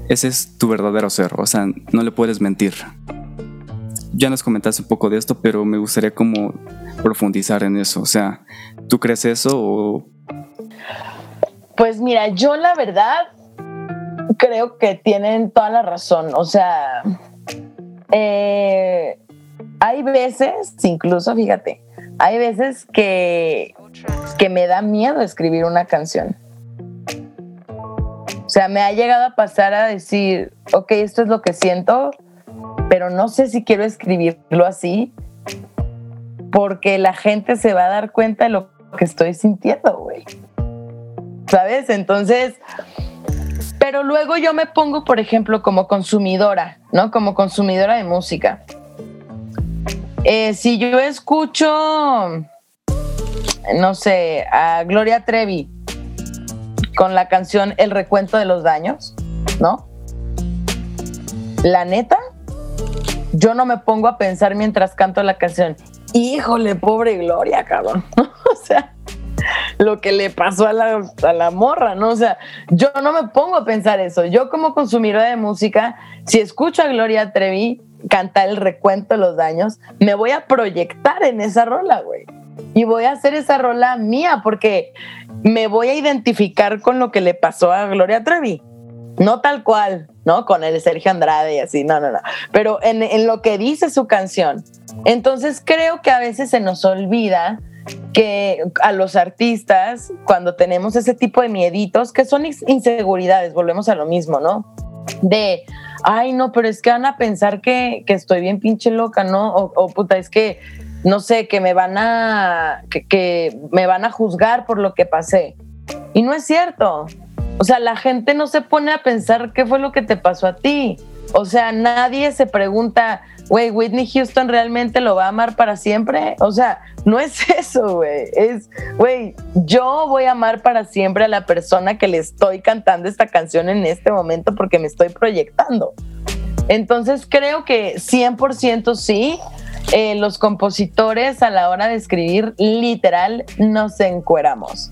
ese es tu verdadero ser, o sea, no le puedes mentir. Ya nos comentaste un poco de esto, pero me gustaría como profundizar en eso, o sea, ¿tú crees eso o... Pues mira, yo la verdad creo que tienen toda la razón, o sea, eh, hay veces, incluso fíjate, hay veces que, que me da miedo escribir una canción. O sea, me ha llegado a pasar a decir, ok, esto es lo que siento, pero no sé si quiero escribirlo así, porque la gente se va a dar cuenta de lo que estoy sintiendo, güey. ¿Sabes? Entonces, pero luego yo me pongo, por ejemplo, como consumidora, ¿no? Como consumidora de música. Eh, si yo escucho, no sé, a Gloria Trevi con la canción El recuento de los daños, ¿no? La neta, yo no me pongo a pensar mientras canto la canción, híjole, pobre Gloria, cabrón. *laughs* o sea, lo que le pasó a la, a la morra, ¿no? O sea, yo no me pongo a pensar eso. Yo como consumidora de música, si escucho a Gloria Trevi cantar el recuento de los daños, me voy a proyectar en esa rola, güey. Y voy a hacer esa rola mía porque me voy a identificar con lo que le pasó a Gloria Trevi. No tal cual, ¿no? Con el Sergio Andrade y así, no, no, no. Pero en, en lo que dice su canción. Entonces creo que a veces se nos olvida que a los artistas, cuando tenemos ese tipo de mieditos, que son inseguridades, volvemos a lo mismo, ¿no? De, ay, no, pero es que van a pensar que, estoy bien pinche loca, ¿no? O, puta, es que, no sé, que me van a, que, que me van a juzgar por lo que pasé. Y no es cierto. O sea, la gente no se pone a pensar qué fue lo que te pasó a ti. O sea, nadie se pregunta, güey, Whitney Houston realmente lo va a amar para siempre. O sea, no es *laughs* eso, güey. Es, güey, yo voy a amar para siempre a la persona que le estoy cantando esta canción en este momento porque me estoy proyectando. Entonces creo que 100% sí, eh, los compositores a la hora de escribir literal nos encueramos.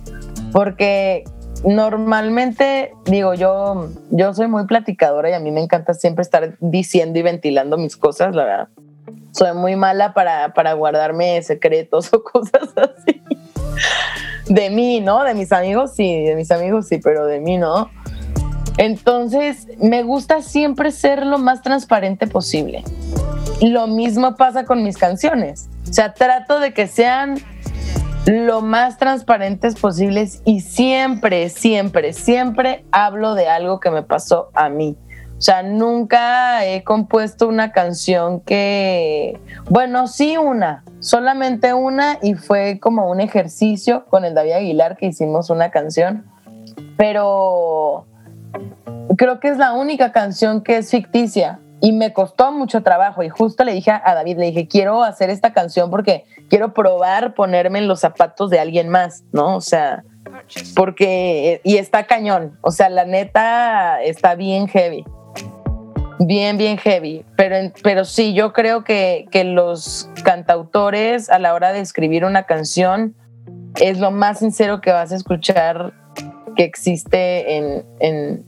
Porque normalmente, digo, yo, yo soy muy platicadora y a mí me encanta siempre estar diciendo y ventilando mis cosas, la verdad. Soy muy mala para, para guardarme secretos *laughs* o cosas así. De mí, ¿no? De mis amigos sí, de mis amigos sí, pero de mí no. Entonces, me gusta siempre ser lo más transparente posible. Lo mismo pasa con mis canciones. O sea, trato de que sean lo más transparentes posibles y siempre, siempre, siempre hablo de algo que me pasó a mí. O sea, nunca he compuesto una canción que, bueno, sí una, solamente una y fue como un ejercicio con el David Aguilar que hicimos una canción, pero creo que es la única canción que es ficticia y me costó mucho trabajo y justo le dije a David, le dije, quiero hacer esta canción porque quiero probar ponerme en los zapatos de alguien más, ¿no? O sea, porque, y está cañón, o sea, la neta está bien heavy, bien, bien heavy, pero, pero sí, yo creo que, que los cantautores a la hora de escribir una canción es lo más sincero que vas a escuchar que existe en, en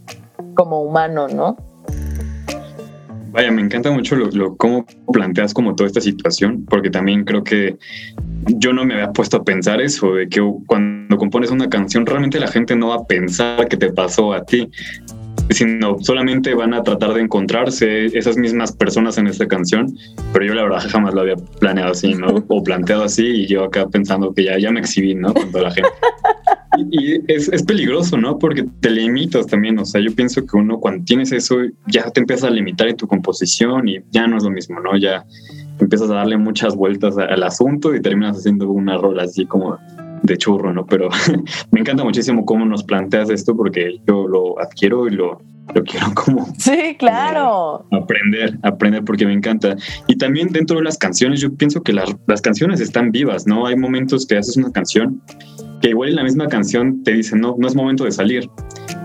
como humano, ¿no? Vaya, me encanta mucho lo, cómo planteas como toda esta situación, porque también creo que yo no me había puesto a pensar eso, de que cuando compones una canción realmente la gente no va a pensar que te pasó a ti, sino solamente van a tratar de encontrarse esas mismas personas en esta canción, pero yo la verdad jamás lo había planeado así, ¿no? *laughs* O planteado así y yo acá pensando que ya, ya me exhibí, ¿no? Con toda la gente. *laughs* Y, es, es, peligroso, ¿no? Porque te limitas también, o sea, yo pienso que uno cuando tienes eso ya te empiezas a limitar en tu composición y ya no es lo mismo, ¿no? Ya empiezas a darle muchas vueltas al asunto y terminas haciendo una rola así como de churro, ¿no? Pero *laughs* me encanta muchísimo cómo nos planteas esto porque yo lo adquiero y lo, lo quiero *laughs* como... Sí, claro. aprender, aprender porque me encanta. Y también dentro de las canciones, yo pienso que las, las canciones están vivas, ¿no? Hay momentos que haces una canción que igual en la misma canción te dicen, no, no es momento de salir.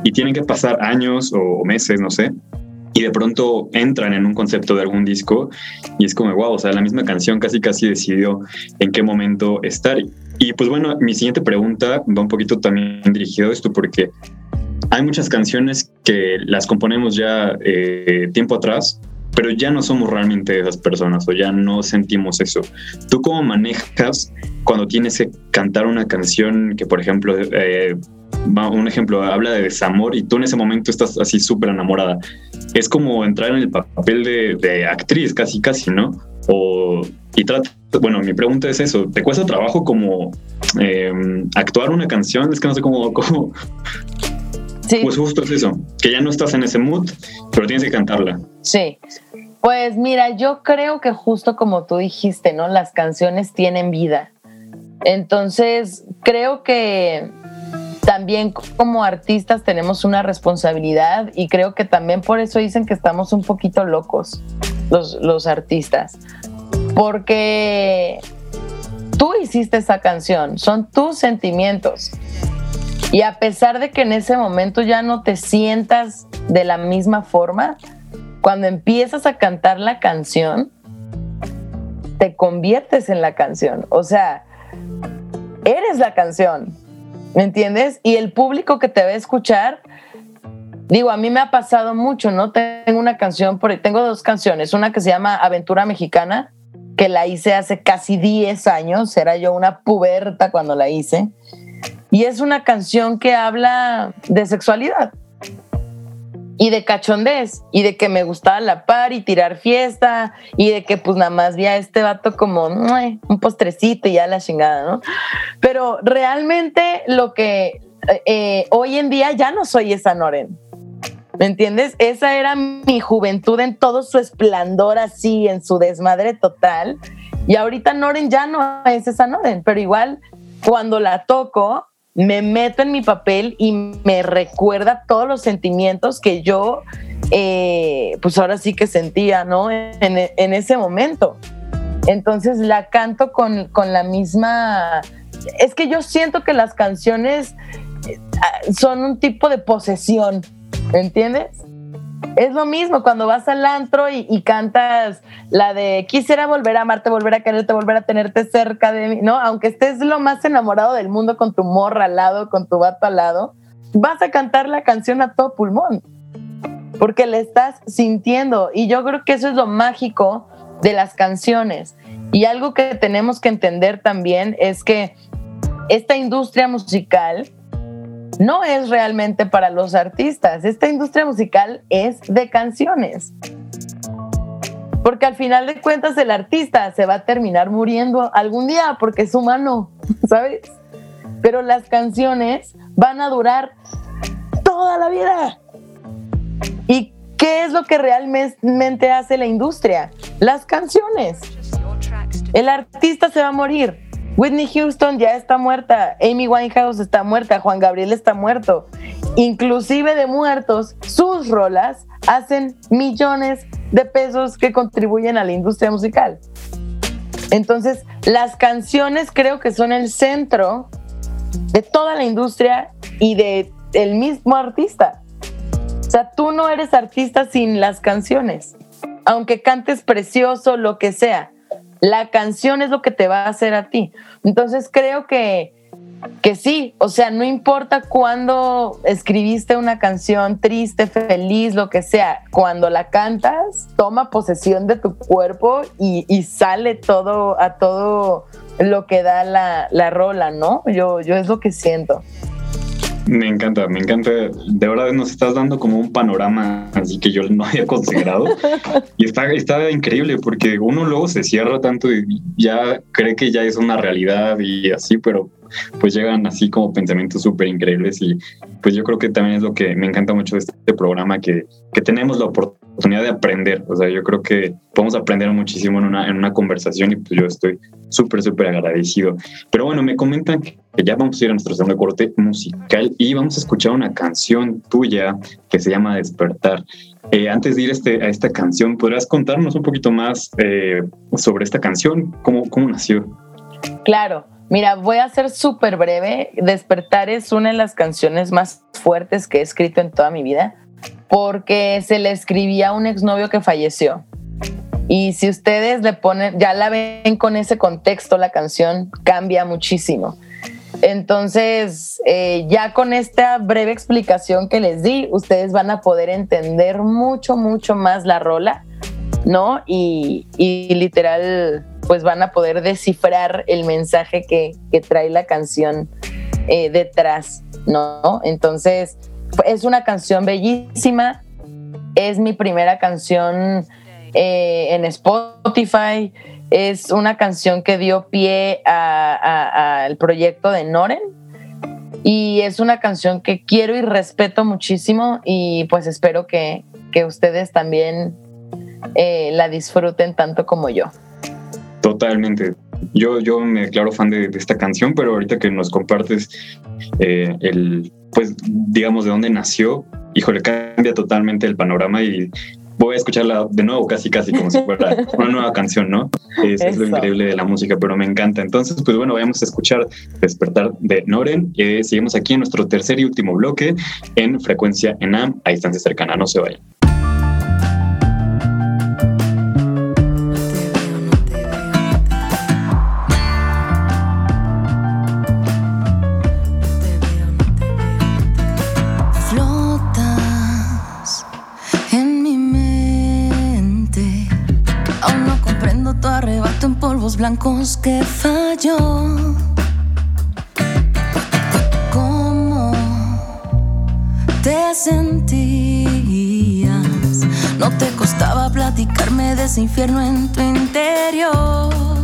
Y tienen que pasar años o meses, no sé, y de pronto entran en un concepto de algún disco y es como, wow, o sea, la misma canción casi casi decidió en qué momento estar. Y pues bueno, mi siguiente pregunta va un poquito también dirigido a esto porque hay muchas canciones que las componemos ya eh, tiempo atrás, pero ya no somos realmente esas personas o ya no sentimos eso. ¿Tú cómo manejas cuando tienes que cantar una canción que, por ejemplo, eh, un ejemplo, habla de desamor y tú en ese momento estás así súper enamorada? Es como entrar en el papel de, actriz, casi, casi, ¿no? O, y trata, bueno, mi pregunta es eso, ¿te cuesta trabajo como em, actuar una canción? Es que no sé cómo, cómo, Sí. Pues justo es eso, que ya no estás en ese mood, pero tienes que cantarla. Sí. Pues mira, yo creo que justo como tú dijiste, ¿no? Las canciones tienen vida. Entonces, creo que también como artistas tenemos una responsabilidad y creo que también por eso dicen que estamos un poquito locos los, los artistas. Porque tú hiciste esa canción, son tus sentimientos. Y a pesar de que en ese momento ya no te sientas de la misma forma, cuando empiezas a cantar la canción, te conviertes en la canción. O sea, eres la canción. ¿Me entiendes? Y el público que te va a escuchar, digo, a mí me ha pasado mucho, ¿no? Tengo una canción, tengo dos canciones, una que se llama Aventura Mexicana, que la hice hace casi 10 años, era yo una puberta cuando la hice y es una canción que habla de sexualidad y de cachondez y de que me gustaba la par y tirar fiesta y de que pues nada más vi a este vato como un postrecito y ya la chingada, ¿no? Pero realmente lo que eh, hoy en día ya no soy esa Noren. ¿Me entiendes? Esa era mi juventud en todo su esplendor así, en su desmadre total. Y ahorita Noren ya no es esa Noren, pero igual cuando la toco, me meto en mi papel y me recuerda todos los sentimientos que yo, eh, pues ahora sí que sentía, ¿no? En, ese momento. Entonces la canto con, con, la misma... Es que yo siento que las canciones eh, son un tipo de posesión, ¿me entiendes? Es lo mismo cuando vas al antro y, cantas la de quisiera volver a amarte, volver a quererte, volver a tenerte cerca de mí, ¿no? Aunque estés lo más enamorado del mundo con tu morra al lado, con tu vato al lado, vas a cantar la canción a todo pulmón, porque le estás sintiendo. Y yo creo que eso es lo mágico de las canciones. Y algo que tenemos que entender también es que esta industria musical no es realmente para los artistas. Esta industria musical es de canciones. Porque al final de cuentas el artista se va a terminar muriendo algún día porque es humano. *laughs* ¿sabes? Pero las canciones van a durar toda la vida. ¿Y qué es lo que realmente hace la industria? Las canciones. El artista se va a morir. Whitney Houston ya está muerta, Amy Winehouse está muerta, Juan Gabriel está muerto. Inclusive de muertos, sus rolas hacen millones de pesos que contribuyen a la industria musical. Entonces, las canciones creo que son el centro de toda la industria y de el mismo artista. O sea, tú no eres artista sin las canciones. Aunque cantes precioso, lo que sea. La canción es lo que te va a hacer a ti. Entonces creo que, que sí, o sea, no importa cuándo escribiste una canción triste, feliz, lo que sea, cuando la cantas, toma posesión de tu cuerpo y, sale todo a todo lo que da la, la rola, ¿no? Yo, yo es lo que siento. Me encanta, me encanta. De verdad nos estás dando como un panorama así que yo no había *laughs* considerado. y está, está increíble porque uno luego se cierra tanto y ya cree que ya es una realidad y así, pero pues llegan así como pensamientos súper increíbles y pues yo creo que también es lo que me encanta mucho de este programa, que, que tenemos la oportunidad de aprender. O sea, yo creo que podemos aprender muchísimo en una, en una conversación y pues yo estoy súper, súper agradecido. Pero bueno, me comentan que ya vamos a ir a nuestro segundo corte musical y vamos a escuchar una canción tuya que se llama Despertar. Eh, antes de ir a, este, a esta canción, ¿podrías contarnos un poquito más eh, sobre esta canción? ¿Cómo, ¿Cómo nació? Claro, Mira, voy a ser súper breve. Despertar es una de las canciones más fuertes que he escrito en toda mi vida porque se le escribía a un exnovio que falleció. Y si ustedes le ponen, ya la ven con ese contexto, la canción cambia muchísimo. Entonces, eh, ya con esta breve explicación que les di, ustedes van a poder entender mucho, mucho más la rola, ¿no? Y, y literal, pues van a poder descifrar el mensaje que, trae la canción eh, detrás, ¿no? Entonces, es una canción bellísima, es mi primera canción eh, en Spotify, es una canción que dio pie al proyecto de Noren y es una canción que quiero y respeto muchísimo y pues espero que, ustedes también eh, la disfruten tanto como yo. Totalmente. Yo, yo me declaro fan de, esta canción, pero ahorita que nos compartes eh, el, pues, digamos, de dónde nació, híjole, cambia totalmente el panorama y voy a escucharla de nuevo, casi, casi como si fuera *laughs* una nueva canción, ¿no? Es, lo increíble de la música, pero me encanta. Entonces, pues bueno, vamos a escuchar Despertar de Noren. Eh, seguimos aquí en nuestro tercer y último bloque en frecuencia ENAM a distancia cercana. No se vayan. Blancos que falló. ¿Cómo te sentías? No te costaba platicarme de ese infierno en tu interior.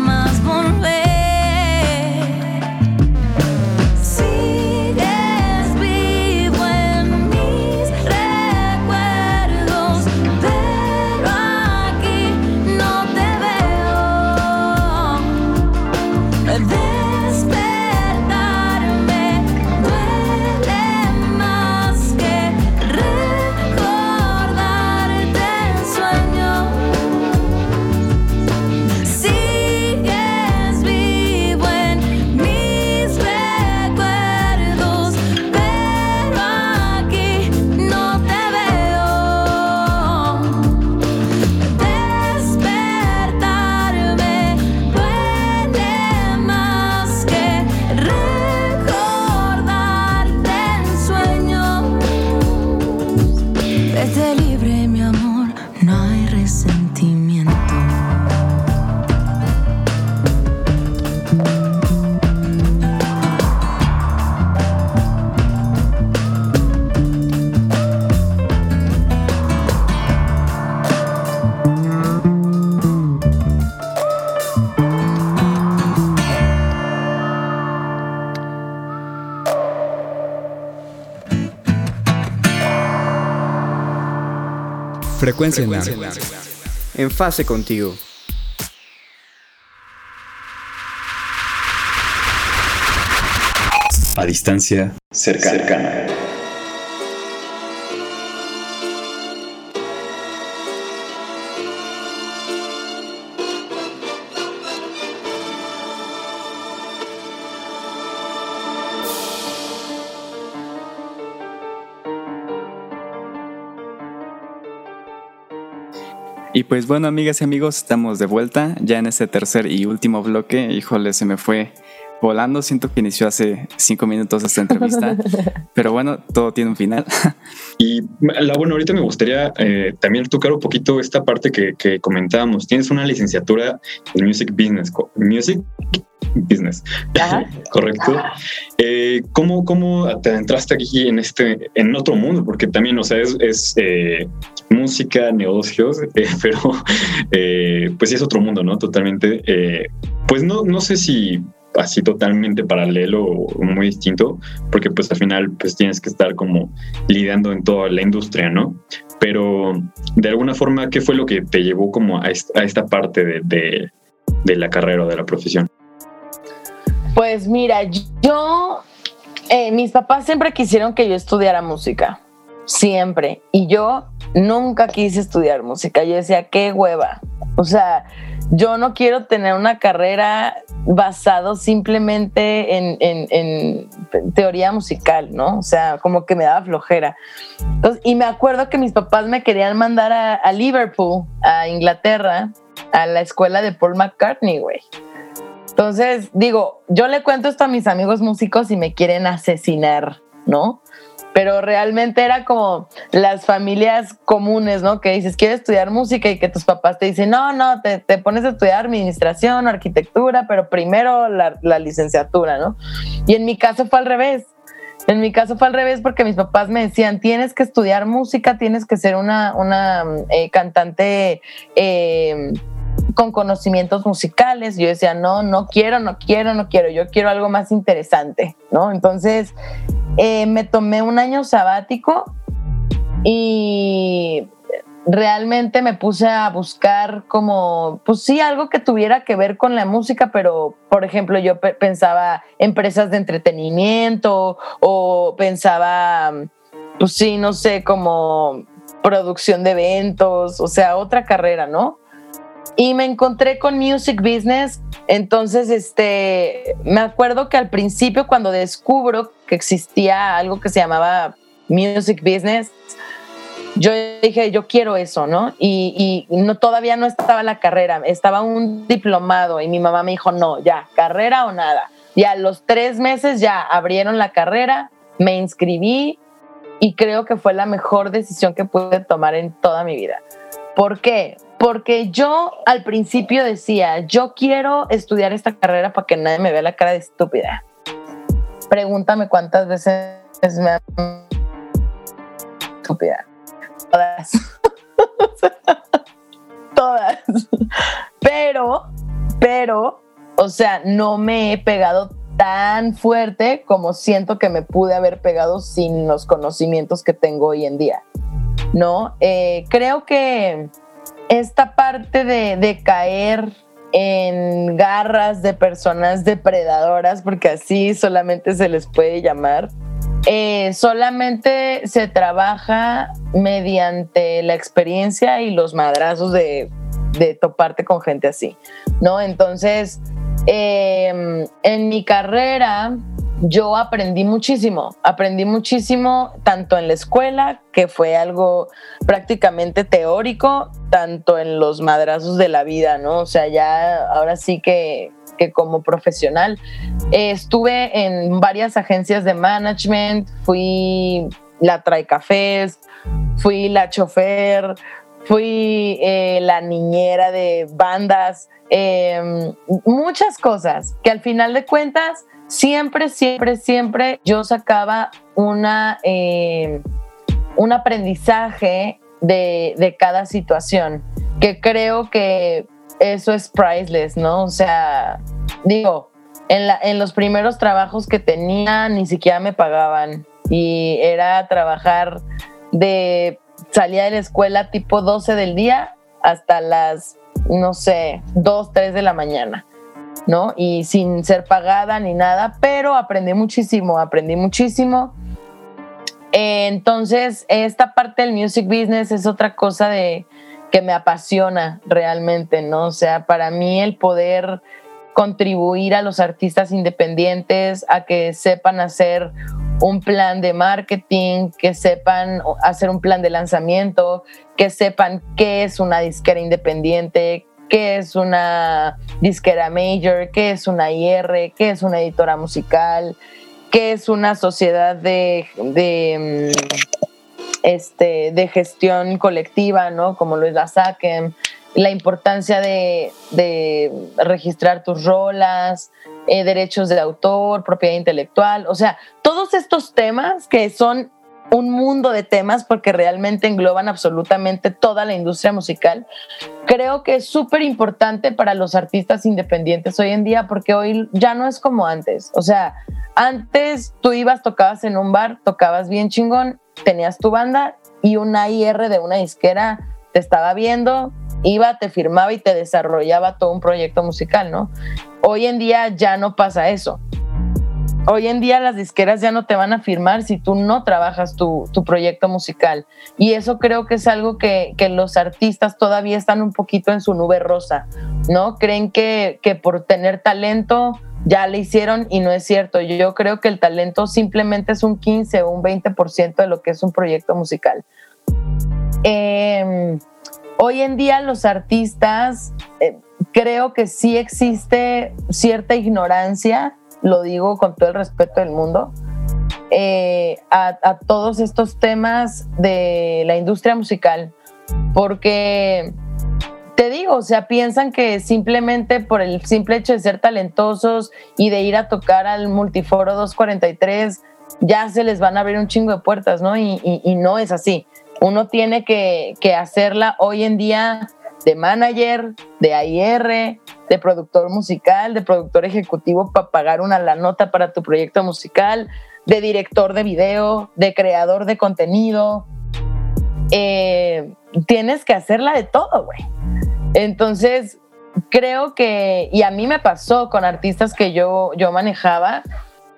Frecuencia, En fase contigo. A distancia cercana. Y pues bueno, amigas y amigos, estamos de vuelta ya en este tercer y último bloque. Híjole, se me fue volando. Siento que inició hace cinco minutos esta entrevista, *laughs* pero bueno, todo tiene un final. Y la bueno, ahorita me gustaría eh, también tocar un poquito esta parte que, que, comentábamos. Tienes una licenciatura en Music Business, Music Business, *laughs* correcto. Eh, ¿cómo, ¿Cómo te adentraste aquí en este, en otro mundo? Porque también, o sea, es, es eh, música, negocios, *laughs* eh, pero eh, pues sí es otro mundo, ¿no? Totalmente. Eh, pues no, no sé si así totalmente paralelo o muy distinto, porque pues al final pues tienes que estar como lidiando en toda la industria, ¿no? Pero de alguna forma, ¿qué fue lo que te llevó como a esta, parte de, de, la carrera o de la profesión? Pues mira, yo, mis papás siempre quisieron que yo estudiara música siempre. Y yo nunca quise estudiar música. Yo decía, qué hueva. O sea, yo no quiero tener una carrera basado simplemente en, teoría musical, ¿no? O sea, como que me daba flojera. y me acuerdo que mis papás me querían mandar a, a Liverpool, a Inglaterra, a la escuela de Paul McCartney, güey. Entonces, digo, yo le cuento esto a mis amigos músicos y me quieren asesinar, ¿no? Pero realmente era como las familias comunes, ¿no? Que dices, quiero estudiar música y que tus papás te dicen, no, no, te, pones a estudiar administración, arquitectura, pero primero la, licenciatura, ¿no? Y en mi caso fue al revés. En mi caso fue al revés porque mis papás me decían, tienes que estudiar música, tienes que ser una, una eh, cantante eh, con conocimientos musicales. Yo decía, no, no quiero, no quiero, no quiero, yo quiero algo más interesante, ¿no? Entonces eh, me tomé un año sabático y realmente me puse a buscar como, pues sí, algo que tuviera que ver con la música, pero por ejemplo yo pensaba empresas de entretenimiento o pensaba, pues sí, no sé, como producción de eventos, o sea, otra carrera, ¿no? Y me encontré con Music Business. Entonces, este, me acuerdo que al principio cuando descubro que existía algo que se llamaba Music Business, yo dije, yo quiero eso, ¿no? Y, no, todavía no estaba la carrera, estaba un diplomado y mi mamá me dijo, no, ya, carrera o nada. Y a los tres meses ya abrieron la carrera, me inscribí y creo que fue la mejor decisión que pude tomar en toda mi vida. ¿Por qué? porque yo al principio decía, yo quiero estudiar esta carrera para que nadie me vea la cara de estúpida. Pregúntame cuántas veces me han... estúpida. Todas. *laughs* Todas. Pero, pero, o sea, no me he pegado tan fuerte como siento que me pude haber pegado sin los conocimientos que tengo hoy en día. ¿No? Eh, creo que esta parte de, caer en garras de personas depredadoras, porque así solamente se les puede llamar, eh, solamente se trabaja mediante la experiencia y los madrazos de, toparte con gente así, ¿no? Entonces, em, en mi carrera yo aprendí muchísimo, aprendí muchísimo tanto en la escuela, que fue algo prácticamente teórico, tanto en los madrazos de la vida, ¿no? O sea, ya ahora sí que, que como profesional eh, estuve en varias agencias de management, fui la Trae Cafés, fui la chofer, fui eh, la niñera de bandas, em, muchas cosas que al final de cuentas siempre, siempre, siempre yo sacaba una, em, un aprendizaje de, de cada situación, que creo que eso es priceless, ¿no? O sea, digo, en, la, en los primeros trabajos que tenía ni siquiera me pagaban y era trabajar de salía de la escuela tipo 12 del día hasta las, no sé, 2, 3 de la mañana, ¿no? Y sin ser pagada ni nada, pero aprendí muchísimo, aprendí muchísimo. entonces, esta parte del music business es otra cosa de que me apasiona realmente, ¿no? O sea, para mí el poder contribuir a los artistas independientes a que sepan hacer un plan de marketing, que sepan hacer un plan de lanzamiento, que sepan qué es una disquera independiente, qué es una disquera major, qué es una IR, qué es una editora musical, qué es una sociedad de, mm, este, de gestión colectiva, ¿no? Como lo es la SACEM, la importancia de, de registrar tus rolas, eh, derechos de autor, propiedad intelectual, o sea, todos estos temas que son un mundo de temas porque realmente engloban absolutamente toda la industria musical. Creo que es súper importante para los artistas independientes hoy en día porque hoy ya no es como antes. O sea, antes tú ibas, tocabas en un bar, tocabas bien chingón, tenías tu banda y una IR de una disquera te estaba viendo, iba, te firmaba y te desarrollaba todo un proyecto musical, ¿no? Hoy en día ya no pasa eso. Hoy en día las disqueras ya no te van a firmar si tú no trabajas tu, proyecto musical. Y eso creo que es algo que, los artistas todavía están un poquito en su nube rosa, ¿no? Creen que, que por tener talento ya le hicieron y no es cierto. Yo creo que el talento simplemente es un 15 o un 20% de lo que es un proyecto musical. Eh, Hoy en día los artistas, eh, creo que sí existe cierta ignorancia, lo digo con todo el respeto del mundo, eh, a, todos estos temas de la industria musical, porque te digo, o sea, piensan que simplemente por el simple hecho de ser talentosos y de ir a tocar al Multiforo 243, ya se les van a abrir un chingo de puertas, ¿no? y no es así uno tiene que, hacerla hoy en día de manager, de AIR, de productor musical, de productor ejecutivo para pagar una la nota para tu proyecto musical, de director de video, de creador de contenido. Eh, tienes que hacerla de todo, güey. Entonces, creo que, y a mí me pasó con artistas que yo, yo manejaba,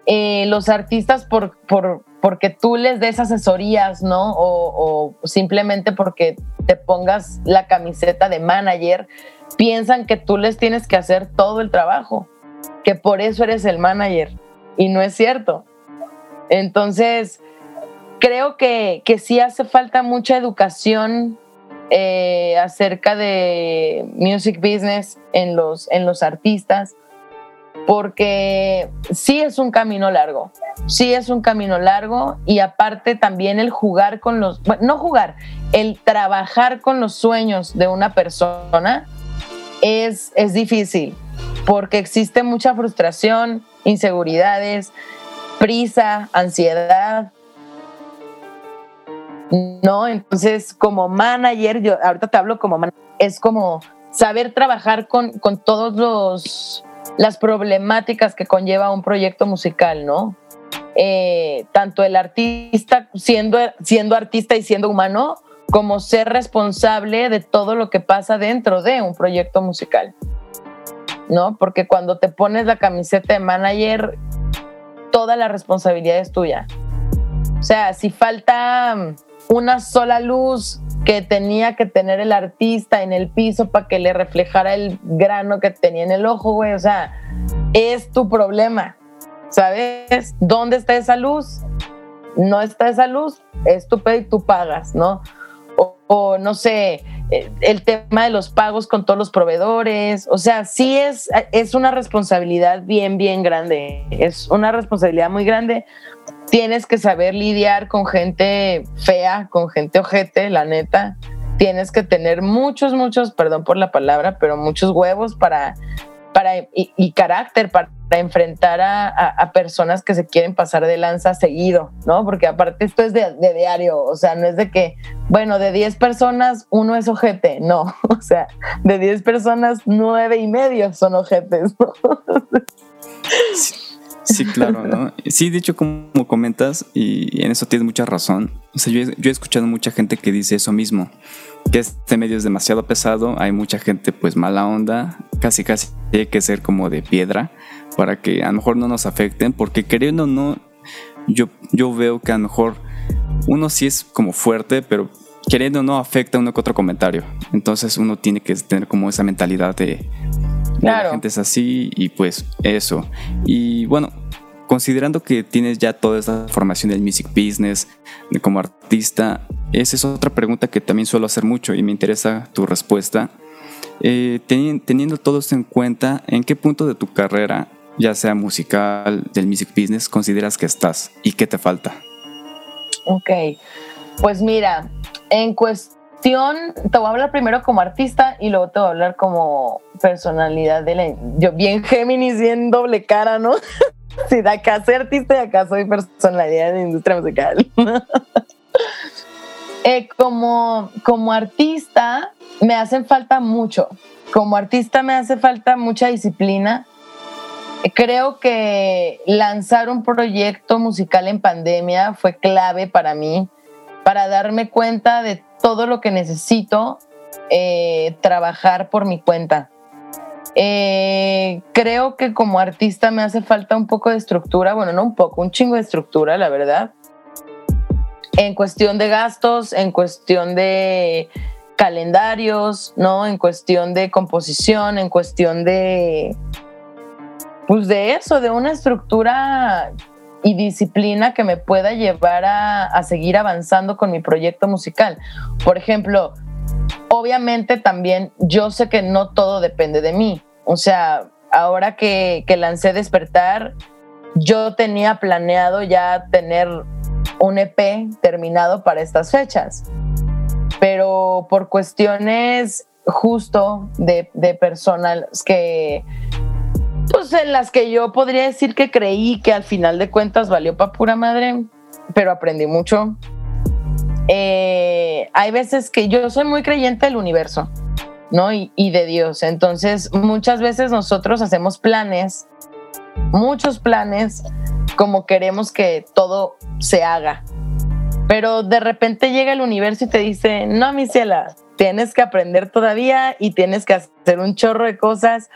eh, los artistas por, por, porque tú les des asesorías, ¿no? O, simplemente porque te pongas la camiseta de manager, piensan que tú les tienes que hacer todo el trabajo, que por eso eres el manager. Y no es cierto. Entonces, creo que, que sí hace falta mucha educación eh, acerca de music business en los, en los artistas porque sí es un camino largo, sí es un camino largo y aparte también el jugar con los, no jugar, el trabajar con los sueños de una persona es, es difícil porque existe mucha frustración, inseguridades, prisa, ansiedad. No, entonces como manager, yo ahorita te hablo como manager, es como saber trabajar con, con todos los las problemáticas que conlleva un proyecto musical, ¿no? Eh, tanto el artista siendo, siendo artista y siendo humano, como ser responsable de todo lo que pasa dentro de un proyecto musical, ¿no? Porque cuando te pones la camiseta de manager, toda la responsabilidad es tuya. O sea, si falta una sola luz que tenía que tener el artista en el piso para que le reflejara el grano que tenía en el ojo, güey. O sea, es tu problema, ¿sabes? ¿Dónde está esa luz? No está esa luz, es tu pedo y tú pagas, ¿no? O, no sé, eh, el tema de los pagos con todos los proveedores. O sea, sí es, es una responsabilidad bien, bien grande. Es una responsabilidad muy grande tienes que saber lidiar con gente fea, con gente ojete, la neta. Tienes que tener muchos, muchos, perdón por la palabra, pero muchos huevos para, para y, carácter para enfrentar a, personas que se quieren pasar de lanza seguido, ¿no? Porque aparte esto es de, diario, o sea, no es de que, bueno, de 10 personas uno es ojete, no, *laughs* o sea, de 10 personas nueve y medio son ojetes, ¿no? Claro, ¿no? Sí, de como comentas, y en eso tienes mucha razón. O sea, yo he, escuchado mucha gente que dice eso mismo, que este medio es demasiado pesado, hay mucha gente pues mala onda, casi casi hay que ser como de piedra para que a lo mejor no nos afecten, porque queriendo o no, yo, yo veo que a lo mejor uno sí es como fuerte, pero queriendo o no afecta uno que otro comentario. Entonces uno tiene que tener como esa mentalidad de la gente es así y pues eso. Y bueno, considerando que tienes ya toda esta formación del music business como artista, esa es otra pregunta que también suelo hacer mucho y me interesa tu respuesta. Eh, teniendo todo esto en cuenta, ¿en qué punto de tu carrera, ya sea musical, del music business, consideras que estás y qué te falta? Ok, pues mira, en cuestión te voy a hablar primero como artista y luego te voy a hablar como personalidad de la... Yo bien Géminis, bien doble cara, ¿no? *laughs* Si de acá soy artista y acá soy personalidad de la industria musical. *laughs* Eh, como, como artista me hacen falta mucho. Como artista me hace falta mucha disciplina. Creo que lanzar un proyecto musical en pandemia fue clave para mí, para darme cuenta de todo lo que necesito eh, trabajar por mi cuenta. Eh, creo que como artista me hace falta un poco de estructura, bueno, no un poco, un chingo de estructura, la verdad. En cuestión de gastos, en cuestión de calendarios, ¿no? En cuestión de composición, en cuestión de, pues de eso, de una estructura y disciplina que me pueda llevar a, seguir avanzando con mi proyecto musical. Por ejemplo, obviamente también yo sé que no todo depende de mí. O sea, ahora que, que lancé Despertar, yo tenía planeado ya tener un EP terminado para estas fechas. Pero por cuestiones justo de, de personas que, pues en las que yo podría decir que creí que al final de cuentas valió para pura madre, pero aprendí mucho. Eh, hay veces que yo soy muy creyente del universo, ¿no? Y, y de Dios. Entonces, muchas veces nosotros hacemos planes, muchos planes, como queremos que todo se haga. Pero de repente llega el universo y te dice, no, mi ciela, tienes que aprender todavía y tienes que hacer un chorro de cosas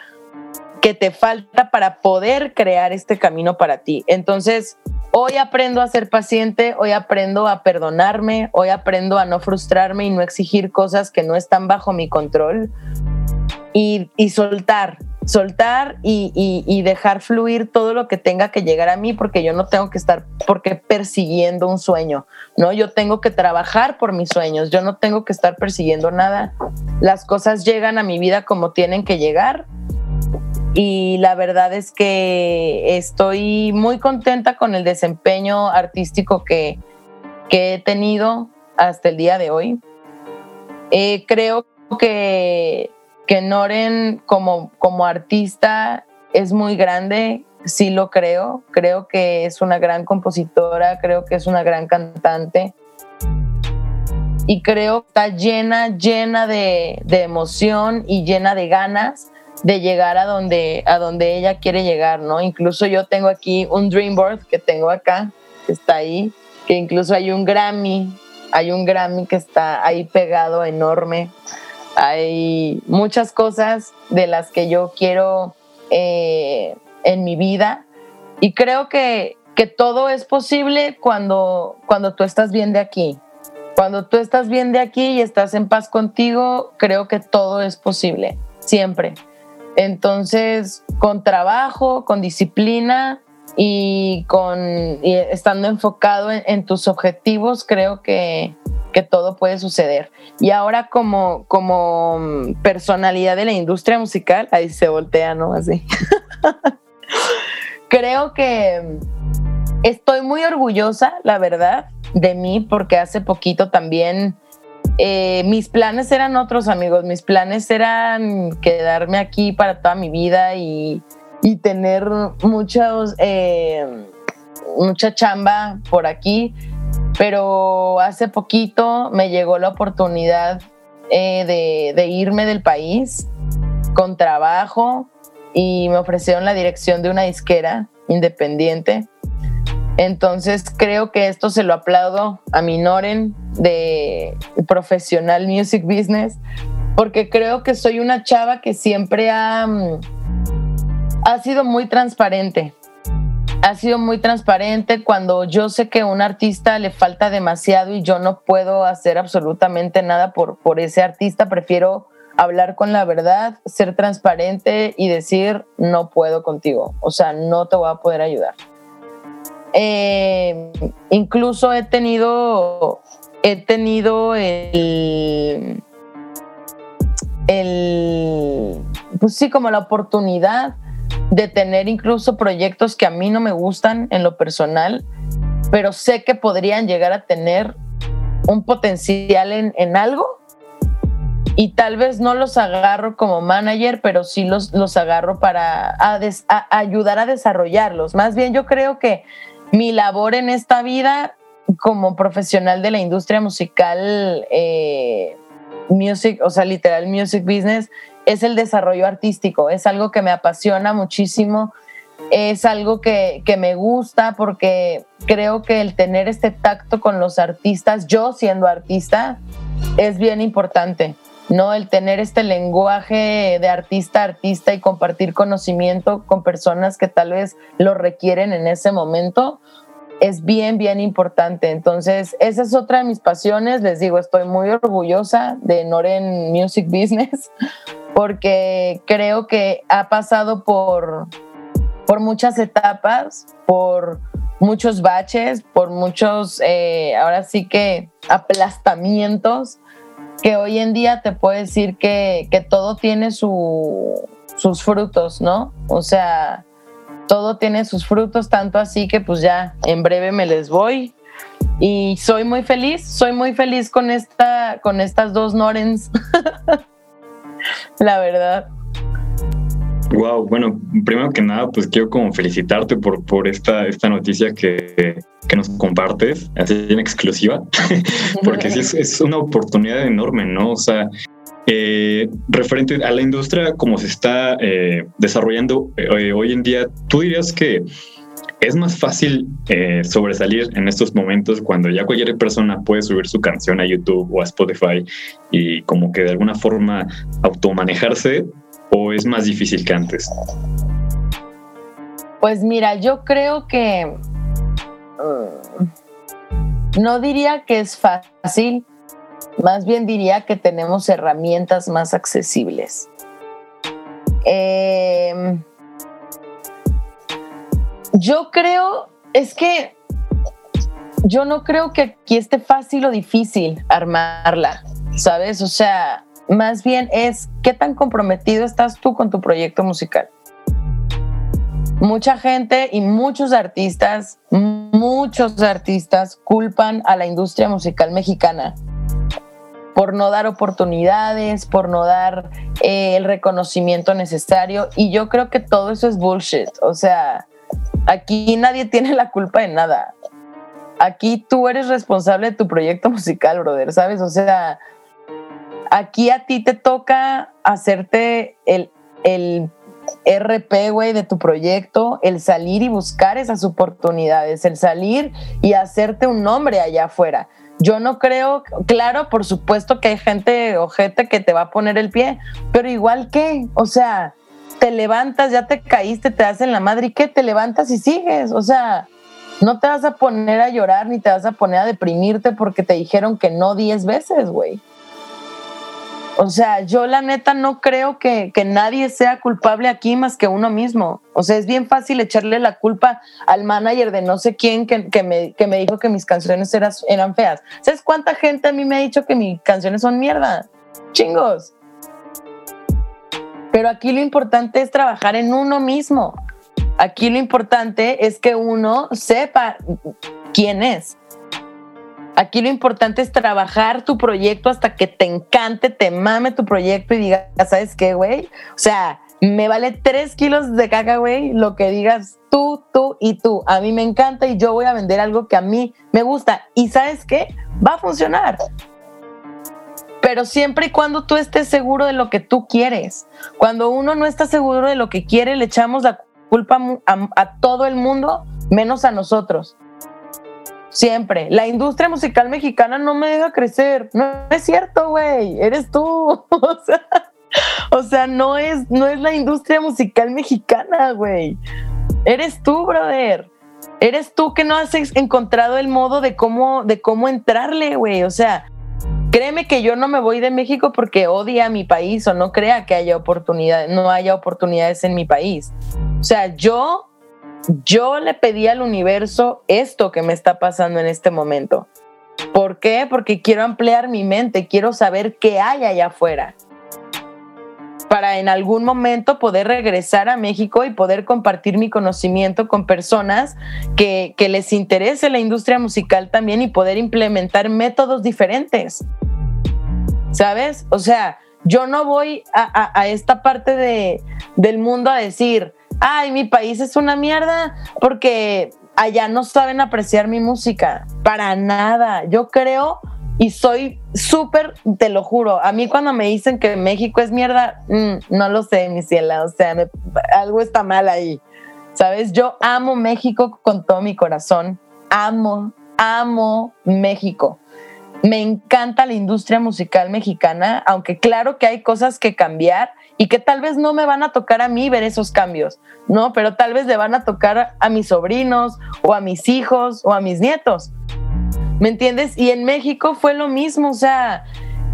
te falta para poder crear este camino para ti. Entonces, hoy aprendo a ser paciente, hoy aprendo a perdonarme, hoy aprendo a no frustrarme y no exigir cosas que no están bajo mi control y, soltar, soltar y, dejar fluir todo lo que tenga que llegar a mí porque yo no tengo que estar porque persiguiendo un sueño, ¿no? Yo tengo que trabajar por mis sueños, yo no tengo que estar persiguiendo nada. Las cosas llegan a mi vida como tienen que llegar y la verdad es que estoy muy contenta con el desempeño artístico que, he tenido hasta el día de hoy. Eh, creo que, que Noren como, como artista es muy grande, sí lo creo, creo que es una gran compositora, creo que es una gran cantante. Y creo que está llena, llena de, de emoción y llena de ganas de llegar a donde, a donde ella quiere llegar, ¿no? Incluso yo tengo aquí un Dreamboard que tengo acá, que está ahí, que incluso hay un Grammy, hay un Grammy que está ahí pegado enorme. Hay muchas cosas de las que yo quiero eh, en mi vida y creo que, que todo es posible cuando, cuando tú estás bien de aquí. Cuando tú estás bien de aquí y estás en paz contigo, creo que todo es posible, siempre. Entonces, con trabajo, con disciplina y con estando enfocado en, tus objetivos, creo que, todo puede suceder. Y ahora como, como personalidad de la industria musical, ahí se voltea, ¿no? Así. *laughs* creo que Estoy muy orgullosa, la verdad, de mí, porque hace poquito también eh, mis planes eran otros, amigos. Mis planes eran quedarme aquí para toda mi vida y, tener muchos, eh, mucha chamba por aquí. Pero hace poquito me llegó la oportunidad eh, de irme del país con trabajo y me ofrecieron la dirección de una disquera independiente entonces creo que esto se lo aplaudo a mi Noren de Profesional Music Business, porque creo que soy una chava que siempre ha, mm, ha sido muy transparente. Ha sido muy transparente cuando yo sé que a un artista le falta demasiado y yo no puedo hacer absolutamente nada por, por ese artista, prefiero hablar con la verdad, ser transparente y decir no puedo contigo, o sea, no te voy a poder ayudar. Eh, incluso he tenido, he tenido el, el, pues sí, como la oportunidad de tener incluso proyectos que a mí no me gustan en lo personal, pero sé que podrían llegar a tener un potencial en, en algo y tal vez no los agarro como manager, pero sí los, los agarro para ayudar a desarrollarlos. Más bien yo creo que mi labor en esta vida como profesional de la industria musical, eh, music, o sea, literal music business, es el desarrollo artístico. Es algo que me apasiona muchísimo. Es algo que, que me gusta porque creo que el tener este tacto con los artistas, yo siendo artista, es bien importante. ¿No? El tener este lenguaje de artista a artista y compartir conocimiento con personas que tal vez lo requieren en ese momento es bien, bien importante. Entonces, esa es otra de mis pasiones. Les digo, estoy muy orgullosa de Noren Music Business *laughs* porque creo que ha pasado por, por muchas etapas, por muchos baches, por muchos, eh, ahora sí que aplastamientos que hoy en día te puedo decir que, todo tiene sus frutos, ¿no? O sea, todo tiene sus frutos, tanto así que pues ya en breve me les voy. Y soy muy feliz, soy muy feliz con esta, con estas dos Norens. *laughs* La verdad. Wow, bueno, primero que nada, pues quiero como felicitarte por, por esta, esta noticia que, que nos compartes, así en exclusiva, *laughs* porque sí es, una oportunidad enorme, ¿no? O sea, eh, referente a la industria como se está eh, desarrollando eh, hoy en día, ¿tú dirías que es más fácil sobresalir en estos momentos cuando ya cualquier persona puede subir su canción a YouTube o a Spotify y como que de alguna forma automanejarse o es más difícil que antes? Pues mira, yo creo que mm, no diría que es fácil, más bien diría que tenemos herramientas más accesibles. Em, yo creo, es que yo no creo que aquí esté fácil o difícil armarla, ¿sabes? O sea, más bien es qué tan comprometido estás tú con tu proyecto musical. Mucha gente y muchos artistas, muchos artistas culpan a la industria musical mexicana por no dar oportunidades, por no dar eh, el reconocimiento necesario. Y yo creo que todo eso es bullshit. O sea, aquí nadie *laughs* tiene la culpa de nada. Aquí tú eres responsable de tu proyecto musical, brother, ¿sabes? O sea, aquí a ti te toca hacerte el, el RP, güey, de tu proyecto, el salir y buscar esas oportunidades, el salir y hacerte un nombre allá afuera. Yo no creo, claro, por supuesto que hay gente o gente que te va a poner el pie, pero igual que, o sea, te levantas, ya te caíste, te hacen la madre y qué, te levantas y sigues, o sea, no te vas a poner a llorar ni te vas a poner a deprimirte porque te dijeron que no diez veces, güey. O sea, yo la neta no creo que, nadie sea culpable aquí más que uno mismo. O sea, es bien fácil echarle la culpa al manager de no sé quién que, me, dijo que mis canciones eran, eran feas. ¿Sabes cuánta gente a mí me ha dicho que mis canciones son mierda? Chingos. Pero aquí lo importante es trabajar en uno mismo. Aquí lo importante es que uno sepa quién es. Aquí lo importante es trabajar tu proyecto hasta que te encante, te mame tu proyecto y digas, ¿sabes qué, güey? O sea, me vale tres kilos de caca, güey, lo que digas tú, tú y tú. A mí me encanta y yo voy a vender algo que a mí me gusta. Y ¿sabes qué? Va a funcionar pero siempre y cuando tú estés seguro de lo que tú quieres. Cuando uno no está seguro de lo que quiere, le echamos la culpa a, todo el mundo, menos a nosotros. Siempre. La industria musical mexicana no me deja crecer. No es cierto, güey. Eres tú. *laughs* o, sea, no es, no es la industria musical mexicana, güey. Eres tú, brother. Eres tú que no has encontrado el modo de cómo, de cómo entrarle, güey. O sea, Créeme que yo no me voy de México porque odie a mi país o no crea que haya oportunidades, no haya oportunidades en mi país. O sea, yo, yo le pedí al universo esto que me está pasando en este momento. ¿Por qué? Porque quiero ampliar mi mente, quiero saber qué hay allá afuera para en algún momento poder regresar a México y poder compartir mi conocimiento con personas que, que, les interese la industria musical también y poder implementar métodos diferentes. ¿Sabes? O sea, yo no voy a, esta parte de, del mundo a decir, ay, mi país es una mierda porque allá no saben apreciar mi música. Para nada. Yo creo y soy súper, te lo juro, a mí cuando me dicen que México es mierda, mm, no lo sé, mi ciela, o sea, algo está mal ahí. ¿Sabes? Yo amo México con todo mi corazón. Amo, amo México me encanta la industria musical mexicana, aunque claro que hay cosas que cambiar y que tal vez no me van a tocar a mí ver esos cambios, ¿no? Pero tal vez le van a tocar a mis sobrinos o a mis hijos o a mis nietos. ¿Me entiendes? Y en México fue lo mismo, o sea,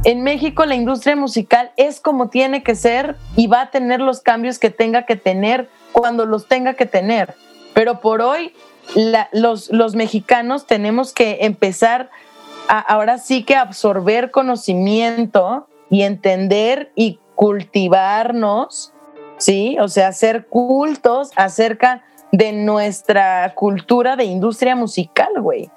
en México la industria musical es como tiene que ser y va a tener los cambios que tenga que tener cuando los tenga que tener. Pero por hoy los, los mexicanos tenemos que empezar ahora sí que absorber conocimiento y entender y cultivarnos, ¿sí? O sea, hacer cultos acerca de nuestra cultura de industria musical, güey.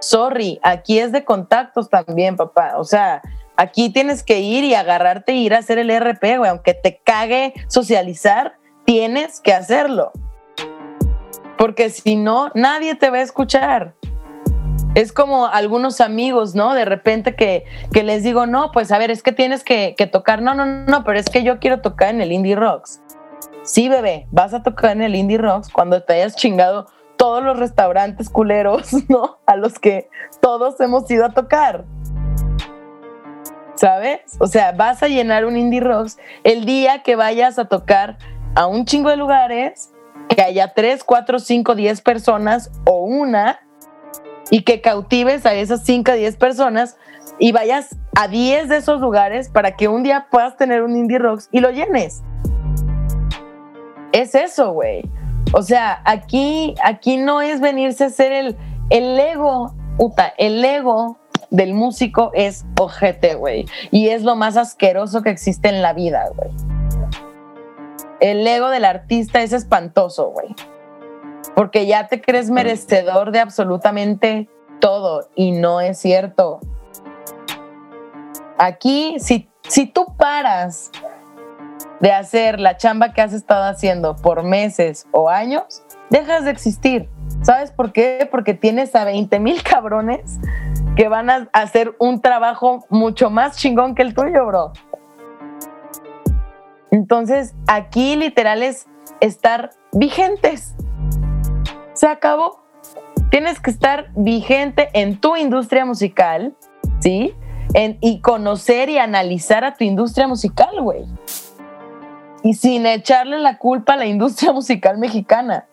Sorry, aquí es de contactos también, papá. O sea, aquí tienes que ir y agarrarte e ir a hacer el RP, güey. Aunque te cague socializar, tienes que hacerlo. Porque si no, nadie te va a escuchar. Es como algunos amigos, ¿no? De repente que, les digo, no, pues a ver, es que tienes que, tocar. No, no, no, pero es que yo quiero tocar en el Indie Rocks. Sí, bebé, vas a tocar en el Indie Rocks cuando te hayas chingado todos los restaurantes culeros, *laughs* ¿no? A los que todos hemos ido a tocar. ¿Sabes? O sea, vas a llenar un Indie Rocks el día que vayas a tocar a un chingo de lugares, que haya tres, cuatro, cinco, diez personas o una y que cautives a esas 5 a 10 personas y vayas a 10 de esos lugares para que un día puedas tener un Indie Rocks y lo llenes. Es eso, güey. O sea, aquí, aquí no es venirse a ser el, el ego, puta, el ego del músico es ojete, güey. Y es lo más asqueroso que existe en la vida, güey. El ego del artista es espantoso, güey porque ya te crees merecedor de absolutamente todo y no es cierto. Aquí, si, si tú paras de hacer la chamba que has estado haciendo por meses o años, dejas de existir. ¿Sabes por qué? Porque tienes a 20 mil cabrones que van a hacer un trabajo mucho más chingón que el tuyo, bro. Entonces, aquí literal es estar vigentes se acabó. Tienes que estar vigente en tu industria musical, ¿sí? Y conocer y analizar a tu industria musical, güey. Y sin echarle la culpa a la industria *laughs* musical mexicana.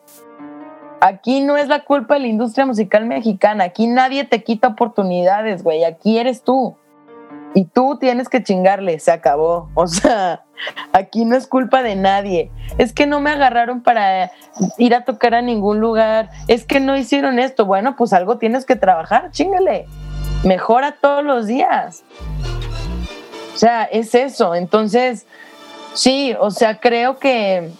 Aquí no es la culpa de la industria musical mexicana. Aquí nadie te quita oportunidades, güey. Aquí eres tú. Y tú tienes que chingarle. Se acabó. O sea, *laughs* Aquí no es culpa de nadie. Es que no me agarraron para ir a tocar a ningún lugar. Es que no hicieron esto. Bueno, pues algo tienes que trabajar, chingale. Mejora todos los días. O sea, es eso. Entonces, sí, o sea, creo que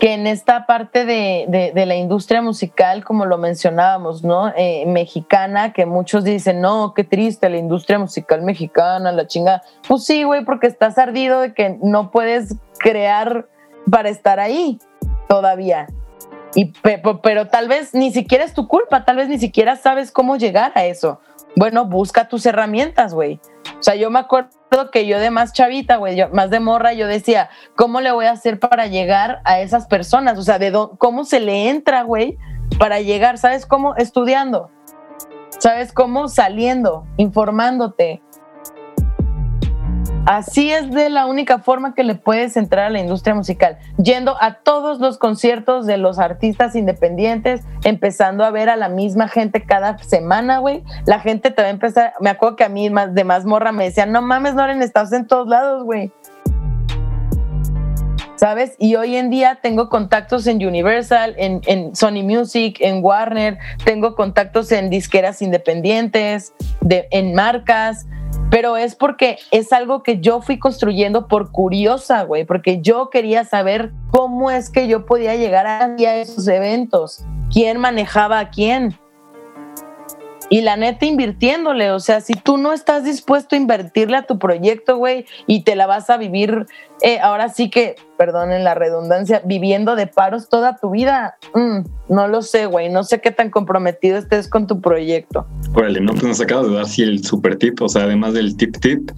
que en esta parte de, la industria musical, como lo mencionábamos, ¿no? Eh, mexicana, que muchos dicen, no, qué triste la industria musical mexicana, la chinga. Pues sí, güey, porque estás ardido de que no puedes crear para estar ahí todavía. Y, pero tal vez ni siquiera es tu culpa, tal vez ni siquiera sabes cómo llegar a eso. Bueno, busca tus herramientas, güey. O sea, yo me acuerdo que yo de más chavita, güey, más de morra, yo decía, ¿cómo le voy a hacer para llegar a esas personas? O sea, ¿de ¿cómo se le entra, güey, para llegar? ¿Sabes cómo? Estudiando. ¿Sabes cómo? Saliendo, informándote, Así es de la única forma que le puedes entrar a la industria musical, yendo a todos los conciertos de los artistas independientes, empezando a ver a la misma gente cada semana, güey. La gente te va a empezar, me acuerdo que a mí de más morra me decían, no mames, Noren, estás en todos lados, güey. ¿sabes? Y hoy en día tengo contactos en Universal, en, Sony Music, en Warner, tengo contactos en disqueras independientes, de, en marcas, pero es porque es algo que yo fui construyendo por curiosa, güey, porque yo quería saber cómo es que yo podía llegar a esos eventos, quién manejaba a quién. Y la neta invirtiéndole, o sea, si tú no estás dispuesto a invertirle a tu proyecto, güey, y te la vas a vivir, eh, ahora sí que, perdonen la redundancia, viviendo de paros toda tu vida, mm, no lo sé, güey, no sé qué tan comprometido estés con tu proyecto. Órale, no, pues nos acabo de dar sí el super tip, o sea, además del tip tip,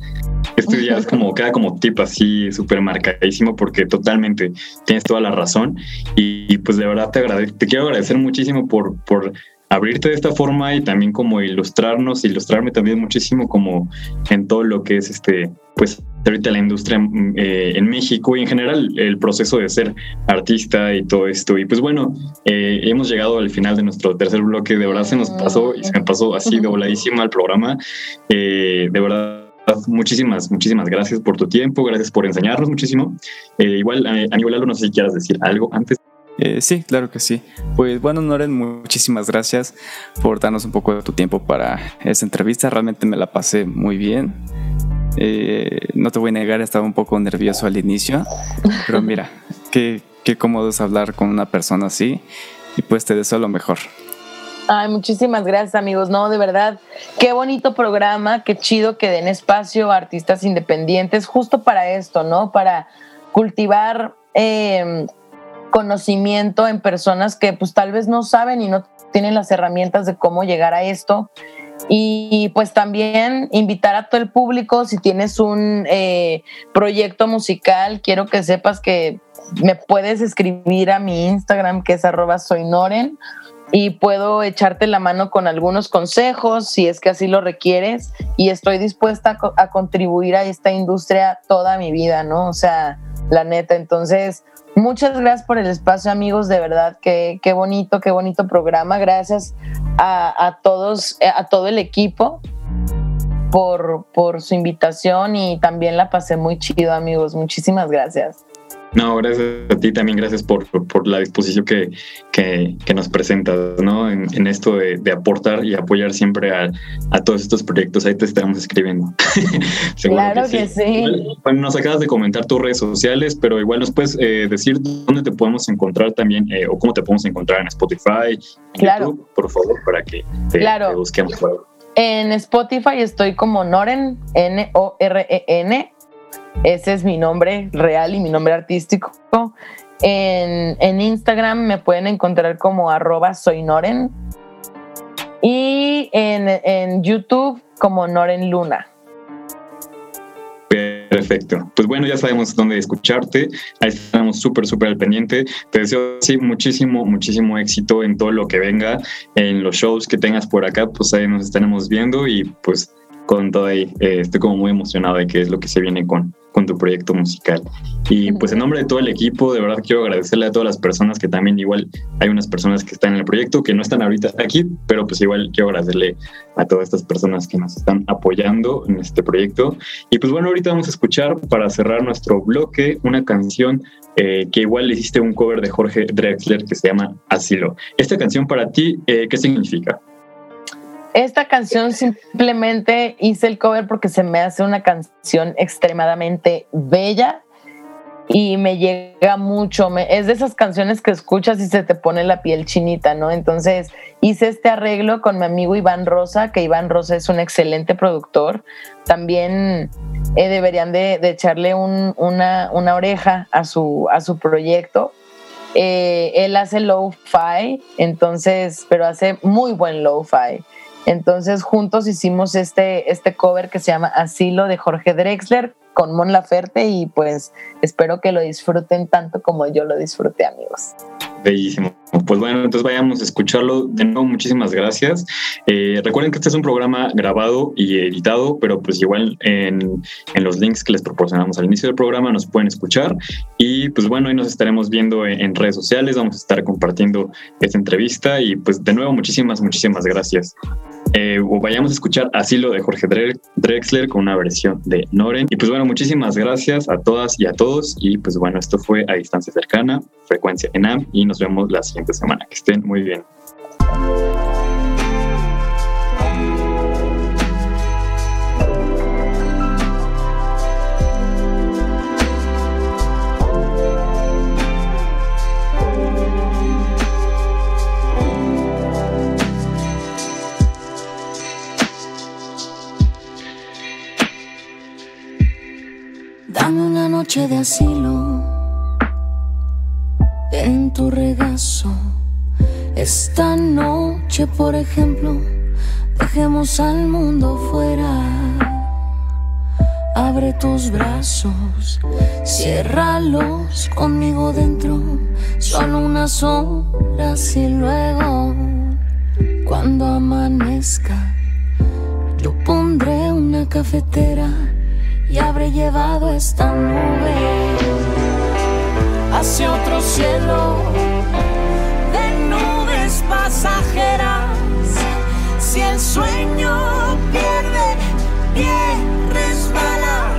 esto ya es como, queda como tip así súper marcadísimo porque totalmente tienes toda la razón y, pues de verdad te te quiero agradecer muchísimo por, por abrirte de esta forma y también como ilustrarnos, ilustrarme también muchísimo como en todo lo que es este, pues ahorita la industria mm, eh, en México y en general el proceso de ser artista y todo esto. Y pues bueno, eh, hemos llegado al final de nuestro tercer bloque, de verdad se nos pasó y se me pasó así dobladísima el programa, eh, de verdad. Muchísimas, muchísimas gracias por tu tiempo, gracias por enseñarnos muchísimo. igual, Aníbal Aldo, no sé si quieras decir algo antes. Eh, sí, claro que sí. Pues bueno, Noren, muchísimas gracias por darnos un poco de tu tiempo para esta entrevista. Realmente me la pasé muy bien. Eh, no te voy a negar, estaba un poco nervioso al inicio, pero *laughs* mira, qué, qué cómodo es hablar con una persona así y pues te deseo lo mejor. Ay, muchísimas gracias amigos. No, de verdad, qué bonito programa, qué chido que den espacio a artistas independientes justo para esto, ¿no? Para cultivar eh, conocimiento en personas que pues tal vez no saben y no tienen las herramientas de cómo llegar a esto. Y pues también invitar a todo el público, si tienes un eh, proyecto musical, quiero que sepas que me puedes escribir a mi Instagram, que es arroba soynoren, y puedo echarte la mano con algunos consejos, si es que así lo requieres, y estoy dispuesta a, a contribuir a esta industria toda mi vida, ¿no? O sea, la neta, entonces Muchas gracias por el espacio, amigos. De verdad, qué, qué bonito, qué bonito programa. Gracias a, todos, eh, a todo el equipo por, por su invitación y también la pasé muy chido, amigos. Muchísimas gracias. No, gracias a ti también, gracias por, por la disposición que, que, que, nos presentas, ¿no? En, esto de, de, aportar y apoyar siempre a, a, todos estos proyectos. Ahí te estamos escribiendo. *laughs* claro que, sí. Bueno, nos acabas de comentar tus redes sociales, pero igual nos puedes eh, decir dónde te podemos encontrar también eh, o cómo te podemos encontrar en Spotify, claro. YouTube, por favor, para que te, claro. busquemos. En Spotify estoy como Noren, N-O-R-E-N, ese es mi nombre real y mi nombre artístico. En, Instagram me pueden encontrar como arroba soy Noren. Y en, en YouTube como Noren Luna. Perfecto. Pues bueno, ya sabemos dónde escucharte. Ahí estamos súper, súper al pendiente. Te deseo sí, muchísimo, muchísimo éxito en todo lo que venga, en los shows que tengas por acá. Pues ahí nos estaremos viendo y pues con todo ahí. Eh, estoy como muy emocionado de qué es lo que se viene con, con tu proyecto musical. Y pues en nombre de todo el equipo, de verdad quiero agradecerle a todas las personas que también igual hay unas personas que están en el proyecto que no están ahorita aquí, pero pues igual quiero agradecerle a todas estas personas que nos están apoyando en este proyecto. Y pues bueno, ahorita vamos a escuchar para cerrar nuestro bloque una canción eh, que igual le hiciste un cover de Jorge Drexler que se llama Asilo. Esta canción para ti, eh, ¿qué significa? Esta canción simplemente hice el cover porque se me hace una canción extremadamente bella y me llega mucho. es de esas canciones que escuchas y se te pone la piel chinita, ¿no? Entonces hice este arreglo con mi amigo Iván Rosa, que Iván Rosa es un excelente productor. También eh, deberían de, echarle una, oreja a su, a su proyecto. Eh, él hace low-fi, entonces, pero hace muy buen low-fi. Entonces juntos hicimos este, este cover que se llama Asilo de Jorge Drexler con Mon Laferte y pues espero que lo disfruten tanto como yo lo disfruté amigos. Bellísimo. Pues bueno, entonces vayamos a escucharlo. De nuevo, muchísimas gracias. Eh, recuerden que este es un programa grabado y editado, pero pues igual en, en, los links que les proporcionamos al inicio del programa nos pueden escuchar. Y pues bueno, hoy nos estaremos viendo en, en redes sociales, vamos a estar compartiendo esta entrevista y pues de nuevo, muchísimas, muchísimas gracias. Eh, vayamos a escuchar Asilo de Jorge Drexler con una versión de Noren. Y pues bueno, muchísimas gracias a todas y a todos. Y pues bueno, esto fue a distancia cercana, frecuencia ENAM, y nos vemos la siguiente semana. Que estén muy bien. Noche de asilo en tu regazo. Esta noche, por ejemplo, dejemos al mundo fuera. Abre tus brazos, ciérralos conmigo dentro, solo unas horas y luego, cuando amanezca, yo pondré una cafetera y habré llevado esta nube hacia otro cielo de nubes pasajeras. Si el sueño pierde pie, resbala,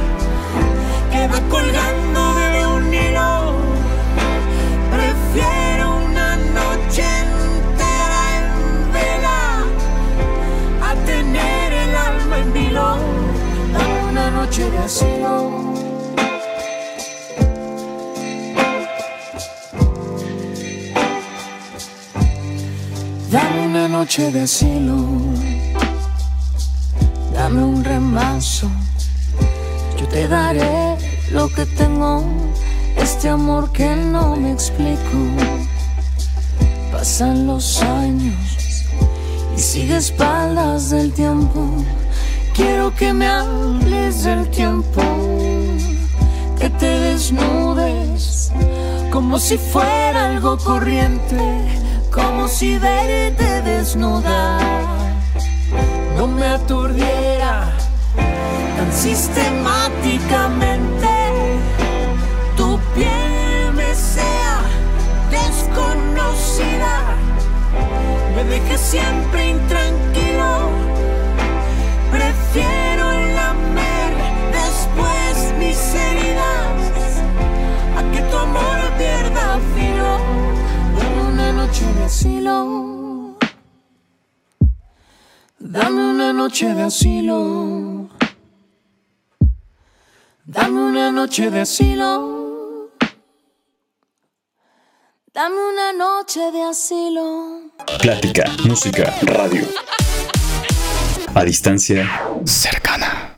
queda colgando noche de asilo. Dame una noche de asilo. Dame un remanso. Yo te daré lo que tengo. Este amor que no me explico. Pasan los años y sigue espaldas del tiempo Quiero que me hables del tiempo, que te desnudes, como si fuera algo corriente, como si verte desnuda no me aturdiera tan sistemáticamente. Tu piel me sea desconocida, me deje siempre intranquilo asilo. Dame una noche de asilo. Dame una noche de asilo. Dame una noche de asilo. Plática, música, radio a distancia cercana.